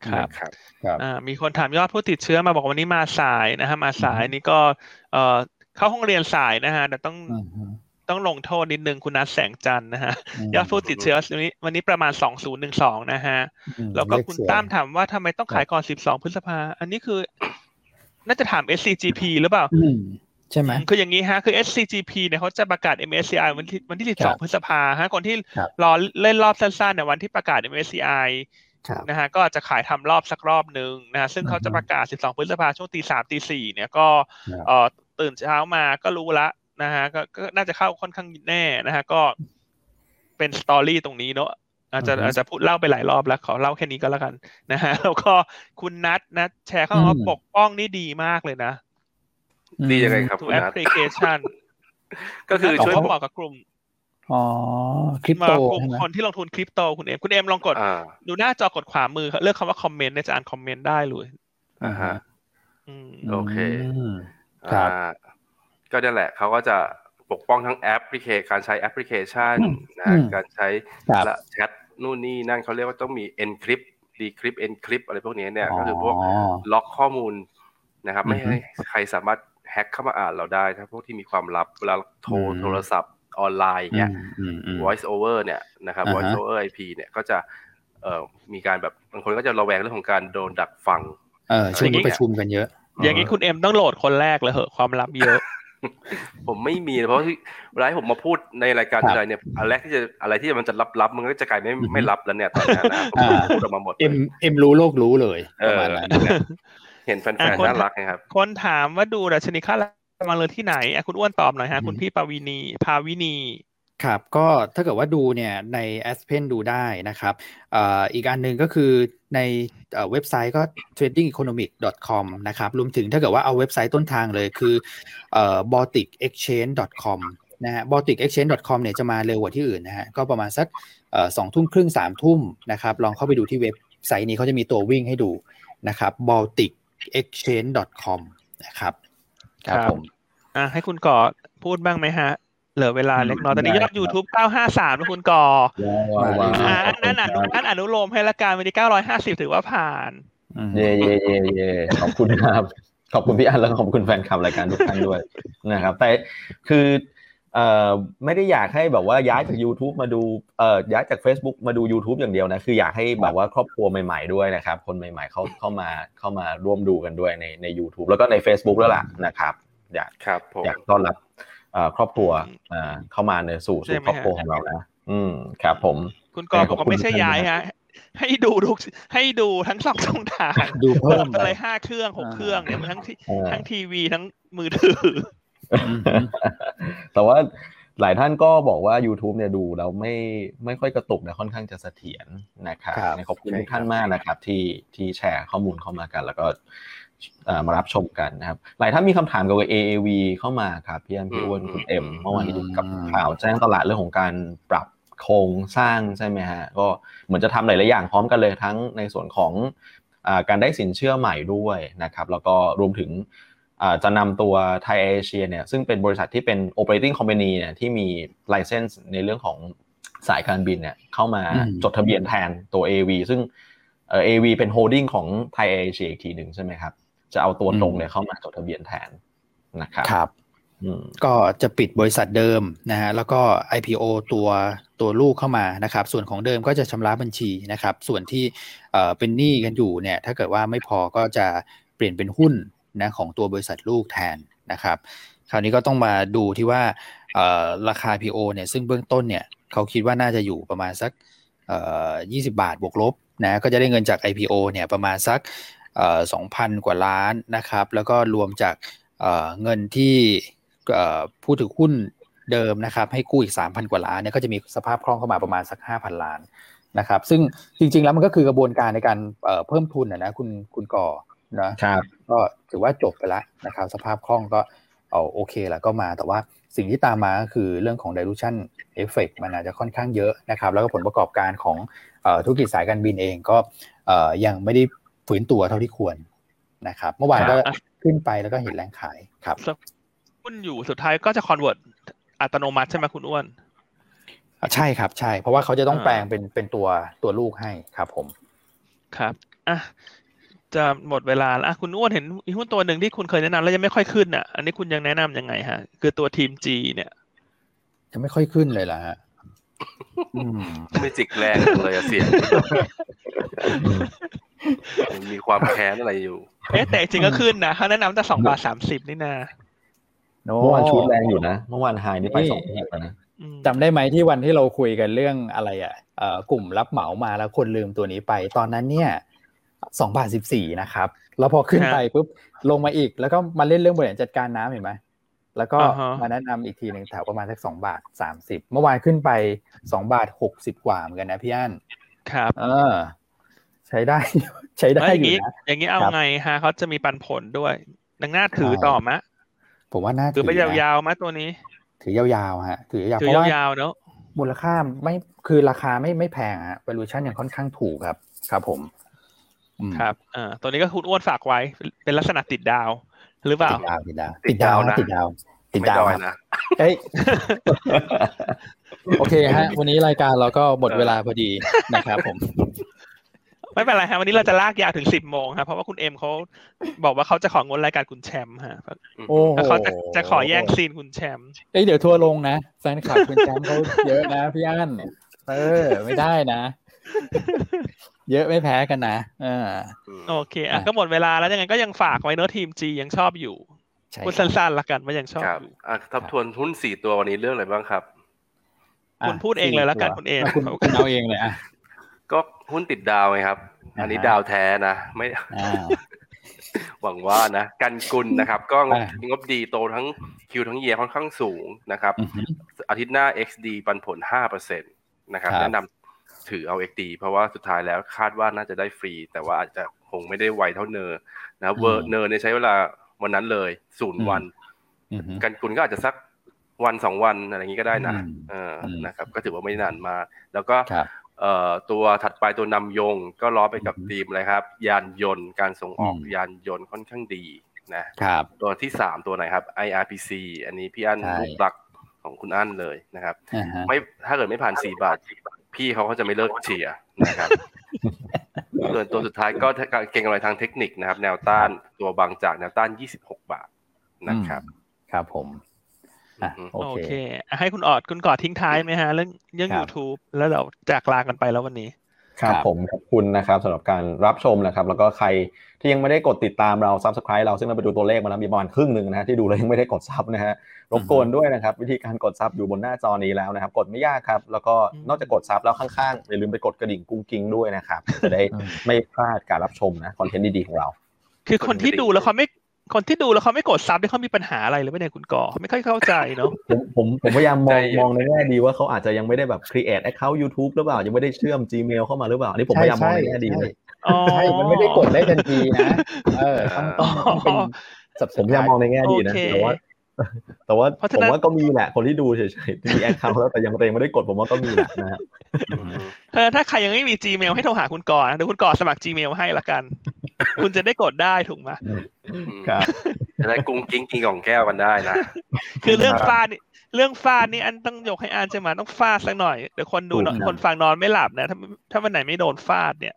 Speaker 2: ครับ
Speaker 4: ครับ
Speaker 1: ครับ
Speaker 2: อ่ามีคนถามยอดผู้ติดเชื้อมาบอกวันนี้มาสายนะฮะมาสายนี่ก็เอ่อเข้าห้องเรียนสายนะฮะแต่ต้อง
Speaker 1: อืมฮึ
Speaker 2: ต้องลงโทษนิดนึงคุณนัทแสงจันทร์นะฮะ
Speaker 1: ม
Speaker 2: ยอดผู้ติดเชื้อวันนี้วันนี้ประมาณสองศูนย์หนึ่งสองนะฮะ
Speaker 1: อืม
Speaker 2: แล้วก็
Speaker 1: เลข
Speaker 2: คุณ
Speaker 1: สวย
Speaker 2: ตั้มถามว่าทำไมต้องขายก่อนสิบสองพฤษภา อันนี้คือ น่าจะถาม SCGP หรือเปล่า
Speaker 1: อืม ใช่ไหม
Speaker 2: คืออย่างนี้ฮะ คือ SCGP เนี่ยเขาจะประกาศ MSCI วันที่วันที่
Speaker 1: ครับ
Speaker 2: 12พฤษภาฮะคนที่
Speaker 1: ครับ
Speaker 2: รอเล่นรอบสั้นๆเนี่ยวันที่ประกาศ MSCI
Speaker 1: ครับ
Speaker 2: นะฮะก็อาจจะขายทำรอบสักรอบหนึ่งนะฮะซึ่งเขาจะประกาศ 12 พฤษภาช่วงตีสามตีสี่เนี่ยก็
Speaker 1: ครับ
Speaker 2: เอ่อตื่นเช้ามาก็รู้ละนะฮะก็ก็น่าจะเข้าค่อนข้างแน่นะฮะก็เป็นสตอรี่ตรงนี้เนอะอาจจะ
Speaker 1: อือฮึ
Speaker 2: อาจจะพูดเล่าไปหลายรอบแล้วขอเล่าแค่นี้ก็แล้วกันนะฮะแล้วก็คุณนัทนะ แชร์เข้ามาว่า
Speaker 1: อืม
Speaker 2: ปกป้องนี่ดีมากเลยนะ
Speaker 4: ดียังไงครับ
Speaker 2: ทุก
Speaker 4: คุณ
Speaker 2: แอ
Speaker 4: นั
Speaker 2: ป
Speaker 4: ท
Speaker 2: พลิเคชัน
Speaker 4: ก็คือช่วย
Speaker 2: เขาเหมาะกับกลุ่ม
Speaker 1: อ๋อคริป
Speaker 2: มา
Speaker 1: โต
Speaker 2: กลุ่ม
Speaker 1: ใช่ไหม
Speaker 2: คนที่ลงทุนคริปโตคุณเอ็มคุณเอ็มลองกด
Speaker 4: อ่า
Speaker 2: ดูหน้าจอกดขวามือเลือกคำว่าคอมเมนต์เนี่ยจะอ่านคอมเมนต์ได้เลย
Speaker 4: อ่าฮะ
Speaker 2: อืม
Speaker 4: โอเค
Speaker 1: ครับ
Speaker 4: อ่าก็นั่นแหละเขาก็จะปกป้องทั้งแอปพลิเคชันการใช้แอปพลิเคชันนะ
Speaker 1: อืม
Speaker 4: การใช้
Speaker 1: ครับ
Speaker 4: และแชทนู่นนี่นั่นเขาเรียกว่าต้องมี encrypt decrypt encrypt อะไรพวกนี้เนี่ย ก็คือพวกล็อกข้อมูลนะครับ ไม่ให้ใครสามารถ แฮ็กเข้ามาอ่านเราได้ถ้าพวกที่มีความลับเวลาโทร
Speaker 1: อืม
Speaker 4: โทรศัพท์ออนไลน์เนี่ย
Speaker 1: อืมอืม
Speaker 4: voice over เนี่ยนะครับ
Speaker 1: อ่าฮะ
Speaker 4: voice over IP เนี่ยก็จะเอ่อมีการแบบบางคนก็จะระแวงเรื่องของการโดนดักฟัง
Speaker 1: เออช่วง
Speaker 2: อย่างนี้
Speaker 1: นี้ประชุมกันเยอะ
Speaker 2: อย่างนี้คุณเอ็มต้องโหลดคนแรกเลยเหอะความลับเยอะ
Speaker 4: ผมไม่มีเพราะที่เวลาที่ผมมาพูดในรายการ
Speaker 1: ครับ
Speaker 4: อะไรเนี่ยอะไรแรกที่จะอะไรที่มันจะลับๆมันก็จะกลายไม่
Speaker 1: อือฮึ
Speaker 4: ไม่ลับแล้วเนี่ยตอนนี้นะผม
Speaker 1: อ่า
Speaker 4: พูดออกมาหมด
Speaker 1: เอ็มเอ็มรู้โลกรู้เลย
Speaker 4: เออ
Speaker 1: ประมาณนั้น
Speaker 4: เนี่ยเห็นแฟ
Speaker 2: อะ
Speaker 4: น
Speaker 2: คน
Speaker 4: ๆน่ารักนะครับ
Speaker 2: คนถามว่าดูดัชนีค่าแรงมาเลยที่ไหนอะคุณอ้วนตอบหน่อยฮะ
Speaker 1: อืม
Speaker 2: คุณพี่ปาวินีภาวินี
Speaker 1: ครับก็ถ้าเกิดว่าดูเนี่ยใน Aspen ดูได้นะครับเอ่ออีกอันหนึ่งก็คือในเอ่อเว็บไซต์ก็ tradingeconomic.com นะครับรวมถึงถ้าเกิดว่าเอาเว็บไซต์ต้นทางเลยคือเอ่อ balticexchange.com นะฮะ balticexchange.com เนี่ยจะมาเร็วกว่าที่อื่นนะฮะก็ประมาณสักเอ่อสองทุ่มครึ่งสามทุ่มนะครับลองเข้าไปดูที่เว็บไซต์นี้เขาจะมีตัววิ่งให้ดูนะครับ balticexchange.com นะครับครับผม
Speaker 2: อะให้คุณก่อพูดบ้างไหมฮะ เหลือเวลาเล็กน้อยตอนนี้
Speaker 1: ได้
Speaker 2: ยอด YouTube 953นะคุณก่อ
Speaker 1: ว้าวว้าว
Speaker 2: อ่าอันนั้นอนุอันอนุโลมให้ละกันวันนี้950 ถือว่าผ่าน
Speaker 1: อืม
Speaker 3: เย่เย่เย่เย่ขอบคุณครับ ขอบคุณพี่อันแล้วก็ขอบคุณแฟนคลับรายการทุกท่านด้วยนะครับ แต่คือ เอ่อไม่ได้อยากให้แบบว่าย้ายจาก YouTube มาดูเอ่อย้ายจาก Facebook มาดู YouTube อย่างเดียวนะคืออยากให้แบบว่าครอบครัวใหม่ ๆด้วยนะครับ คนใหม่ๆเขาเข้ามาเข้ามาร่วมดูกันด้วยในใน YouTube แล้วก็ใน Facebook แล้วล่ะนะครับอยาก
Speaker 4: ครับผม
Speaker 3: อยากต้อนรับเอ่อครอบครัว
Speaker 2: อืม
Speaker 3: อ่าเข้ามาในสู่
Speaker 2: ใช่
Speaker 3: สู่
Speaker 2: ไหม
Speaker 3: ครอบครัวของเรานะอืมครับผม
Speaker 2: คุณก่อ
Speaker 3: ข
Speaker 2: บ
Speaker 3: อ
Speaker 2: อบก
Speaker 3: คุณ
Speaker 2: ว่าไม่ใช่
Speaker 3: ท่าน
Speaker 2: ย้าย
Speaker 3: นะ
Speaker 2: ฮะให้ดูทุกให้ดูทั้งสองช่องทาง
Speaker 1: ดูเพิ่ม
Speaker 2: เปิดไปเลยห้าเครื่องหกเครื่องเนี่ยทั้งที่
Speaker 3: อ่า
Speaker 2: ทั้งทีวีทั้งมือถือ
Speaker 1: อืม
Speaker 3: แต่ว่าหลายท่านก็บอกว่า YouTube เนี่ยดูแล้วไม่ไม่ค่อยกระตุกนะค่อนข้างจะเสถียรนะครับ
Speaker 1: ครับ
Speaker 3: ขอบคุณทุกท่านมากนะครับ ที่ที่แชร์ข้อมูลเข้ามากัน แล้วก็เอ่อมารับชมกันนะครับ หลายท่านมีคำถามเกี่ยวกับ AAV เข้ามาครับพี่อันพี่อ้วนคุณเอ็มเมื่อวานนี้ดูกับข่าวแจ้งตลาดเรื่องของการปรับโครงสร้างใช่ไหมฮะก็เหมือนจะทำหลาย ๆ อย่างพร้อมกันเลยทั้งในส่วนของอาการได้สินเชื่อใหม่ด้วยนะครับ แล้วก็รวมถึงอ่า จะนำตัวไทยเอเชียเนี่ยซึ่งเป็นบริษัทที่เป็น operating company เนี่ยที่มี license ในเรื่องของสายการบินเนี่ยเข้ามา
Speaker 1: อืม
Speaker 3: จดทะเบียนแทนตัว AV ซึ่งเอ่อ AV เป็น holding ของไทยเอเชียอีกทีหนึ่งใช่ไหมครับ จะเอาตัวตรงเนี่ยเข้ามาจดทะเบียนแทนนะครับ
Speaker 1: ครับ
Speaker 3: อืม
Speaker 1: ก็จะปิดบริษัทเดิมนะฮะแล้วก็ IPO ตัวตัวลูกเข้ามานะครับ ส่วนของเดิมก็จะชำระบัญชีนะครับ ส่วนที่เอ่อเป็นหนี้กันอยู่เนี่ย ถ้าเกิดว่าไม่พอก็จะเปลี่ยนเป็นหุ้น นะของตัวบริษัทลูกแทนนะครับ คราวนี้ก็ต้องมาดูที่ว่าราคา PO เนี่ยซึ่งเบื้องต้นเนี่ยเขาคิดว่าน่าจะอยู่ประมาณสัก20 บาทบวกลบนะก็จะได้เงินจาก IPO เนี่ยประมาณสัก2,000 กว่าล้านนะครับ แล้วก็รวมจากเเงินที่ผู้ถือหุ้นเดิมนะครับ ให้กู้อีก 3,000 กว่าล้านเนี่ยก็จะมีสภาพคล่องเข้ามาประมาณสัก 5,000 ล้านนะครับ ซึ่งจริงๆแล้วมันก็คือกระบวนการในการเเพิ่มทุนนะนะคุณคุณก่อ นะครับก็ถือว่าจบไปแล้วนะครับ สภาพคล่องก็เอาโอเคแล้วก็มาแต่ว่าสิ่งที่ตามมาก็คือเรื่องของ dilution effect มันอาจจะค่อนข้างเยอะนะครับ แล้วก็ผลประกอบการของเอ่อธุรกิจสายการบินเองก็เอ่อยังไม่ได้ฝืนตัวเท่าที่ควรนะครับ เมื่อวานก็
Speaker 2: ครับ
Speaker 1: ขึ้นไปแล้วก็เห็นแรงขายครับ
Speaker 2: หุ้นอยู่สุดท้ายก็จะคอนเวิร์ตอัตโนมัติใช่ไหมคุณอ้วน
Speaker 1: ใช่ครับใช่ เพราะว่าเขาจะต้องแปลงเป็นเป็นตัวตัวลูกให้ครับผม
Speaker 2: ครับอะ จะหมดเวลาแล้วคุณอ้วนเห็นหุ้นตัวหนึ่งที่คุณเคยแนะนำแล้วยังไม่ค่อยขึ้นอะ อันนี้คุณยังแนะนํำยังไงฮะ คือตัวทีมจีเนี่ย
Speaker 1: จะไม่ค่อยขึ้นเลยล่ะฮะ
Speaker 4: ไม่จิกแรงเลยเสียงมีความแค้นอะไรอยู่
Speaker 2: เอ๊ะแต่จริงก็ขึ้นนะเขาแนะนำแต่สองบาทสามสิบนี่นา
Speaker 3: เมื่อวานชุดแรงอยู่นะเมื่อวานไฮนี่ไปสองแบนะ
Speaker 1: จำได้ไหมที่วันที่เราคุยกันเรื่องอะไรอะกลุ่มรับเหมามาแล้วคนลืมตัวนี้ไป ตอนนั้นเนี่ย สองบาทสิบสี่นะครับ แล้วพอขึ้นไปปุ๊บลงมาอีก แล้วก็มาเล่นเรื่องบริหารจัดการน้ำเห็นไหมแล้วก็มาแนะนำอีกทีหนึ่งแถวประมาณสักสองบาทสามสิบเมื่อวานขึ้นไปสองบาทหกสิบกว่าเหมือนกันนะพี่อั้น
Speaker 2: ครับ
Speaker 1: เออ ใช้ได้ ใช้ได้อยู่
Speaker 2: นะอย่างนี้เอาไงฮะเขาจะมีปันผลด้วยดังหน้าถือต่อมะ
Speaker 1: ผมว่าน่า
Speaker 2: ถือไปยาวๆมะตัวนี้
Speaker 1: ถือยาวๆฮะถือยาว
Speaker 2: เพราะว่ายาวเนอะ
Speaker 1: มูลค่าไม่คือราคาไม่ไม่แพงฮะ valuation ยังค่อนข้างถูกครับ ครับผม
Speaker 2: ครับอ่าตัวนี้ก็คุณอ้วนฝากไว้ เป็นลักษณะติดดาว หรือเปล่า
Speaker 1: ติดดาวติดดาว ติดดาวนะติดดาวติดดาวนะเฮ้ยโอเคฮะ วันนี้รายการเราก็หมดเวลาพอดีนะครับผม
Speaker 2: ไม่เป็นไรฮะวันนี้เราจะลากยาวถึงสิบโมงครับเพราะว่าคุณเอ็มเขาบอกว่าเขาจะของดรายการคุณแชมป์ฮะโอ้เขาจะจะขอแย่งซีนคุณแชมป์
Speaker 1: เอ้ยเดี๋ยวทัวลงนะแฟนคลับคุณแชมป์เขาเยอะนะพี่อั้นเออ ไม่ได้นะ เยอะไม่แพ้กันนะเออ
Speaker 2: โอเคอะก็หมดเวลาแล้วยังไงก็ยังฝากไว้เนอะทีมจียังชอบอยู่พูดสั้นๆละกันว่ายังชอบอยู่
Speaker 4: อะทบทวนหุ้นสี่ตัววันนี้เรื่องอะไรบ้างครับ
Speaker 2: คุณพูดเองเลยแล้วกันคุณเอง
Speaker 1: คุณเอาเองเลยอะ
Speaker 4: ก็หุ้นติดดาวไงครับ อันนี้ดาวแท้นะไม่หวังว่านะกันกุลนะครับ ก็งบดีโตทั้ง Q ทั้ง year ค่อนข้างสูงนะครับ อาทิตย์หน้า XD ปันผลห้าเปอร์เซ็นต์นะครับแนะนำ ถือเอา XD เพราะว่าสุดท้ายแล้วคาดว่าน่าจะได้ฟรี แต่ว่าอาจจะคงไม่ได้ไวเท่า NER นะ NER เนี่ยใช้เวลาวันนั้นเลยศูนย์วันกันกุลก็อาจจะสักวันสองวันอะไรอย่างนี้ก็ได้นะเออนะครับ ก็ถือว่าไม่นานมาแล้วก็เอ่อตัวถัดไปตัวนำยงก็ล้อไปกับทีมเลยครับ ยานยนต์การส่งออกยานยนต์ค่อนข้างดีนะครับตัวที่สามตัวไหนครับ IRPC อันนี้พี่อั้นลูกรักของคุณอั้นเลยนะครับ ไม่ถ้าเกิดไม่ผ่านสี่บาท พี่เขาก็จะไม่เลิกเชียร์นะครับส่วนตัวสุดท้ายก็เก่งอะไรทางเทคนิคนะครับ แนวต้านตัวบางจากแนวต้านยี่สิบหกบาทนะครับ
Speaker 1: ครับผม
Speaker 2: โอเค ให้คุณก่อคุณก่อทิ้งท้ายไหมฮะ เรื่องเรื่อง YouTube แล้วเราจากลากันไปแล้ววันนี้
Speaker 3: ครับผมขอบคุณนะครับสำหรับการรับชมนะครับ แล้วก็ใครที่ยังไม่ได้กดติดตามเราซับสไคร b e เราซึ่งเราไปดูตัวเลขมาแล้วมีประมาณครึ่งหนึ่งนะฮะที่ดูแล้วยังไม่ได้กด sub นะฮะรบกวนด้วยนะครับ วิธีการกด sub อยู่บนหน้าจอนี้แล้วนะครับ กดไม่ยากครับ แล้วก็นอกจากกด sub แล้วข้างๆอย่าลืมไปกดกระดิ่งกุ้งกิ้งด้วยนะครับจะได้ไม่พลาดการรับชมนะ content ดีๆของเรา
Speaker 2: คือคนที่ดูแล้วเขาไม่ คนที่ดูแล้วเขาไม่กด sub ที่เขามีปัญหาอะไรหรือไม่เนี่ยคุณก่อไม่ค่อยเข้าใจเนาะ
Speaker 3: ผมผมผมพยายามมองมองในแง่ดีว่าเขาอาจจะยังไม่ได้แบบ create account YouTube หรือเปล่า ยังไม่ได้เชื่อม Gmail เข้ามาหรือเปล่าอันนี้ผมพยายามมองในแง่ดีเลย
Speaker 1: ใช่มันไม่ได้กดได้ทันทีนะเออต้องต้องต้องเป็น
Speaker 3: ผมพยายามมองในแง่ดีนะแต่ว่าแต่ว่าผมว่าก็มีแหละ คนที่ดูเฉยๆมี account แล้วแต่ยังเองไม่ได้กดผมว่าก็มีแหละนะฮะ
Speaker 2: ถ้าใครยังไม่มี Gmail ให้โทรหาคุณก่อนเดี๋ยวคุณก่อสมัคร Gmail ให้ละกัน คุณจะได้กดได้ถูกไหม
Speaker 3: ครับ
Speaker 4: จะได้กุ้งกิ้งกินของแก้วกันได้นะ
Speaker 2: คือเรื่องฟาดเรื่องฟาดนี่อันต้องยกให้อ่านใช่ไหมต้องฟาดสักหน่อยเดี๋ยวคนดูคนฟังนอนไม่หลับนะถ้าถ้าวันไหนไม่โดนฟาดเนี่ย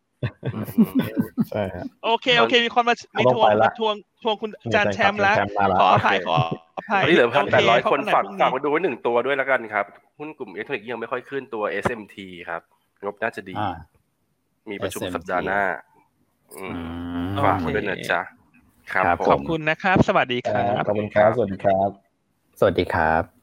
Speaker 3: ใช่
Speaker 2: โอเคโอเค มีคนมามีทวงมาทวงทวงคุณจานแชมป์แล้วขออภัยขออภัย
Speaker 4: นี่เหลือพันแปดร้อยคนฝากฝากมาดูไว้หนึ่งตัวด้วยแล้วกันครับหุ้นกลุ่มอิเล็กทรอนิกส์ยังไม่ค่อยขึ้นตัว SMT ครับ งบน่าจะดี มีประชุมสัปดาห์หน้าฝากมาด้วยนะจ๊ะ
Speaker 2: ครับขอบคุณนะครับ สวัสดีครับ
Speaker 3: ขอบคุณครับ สวัสดีครับ
Speaker 1: สวัสดีครับ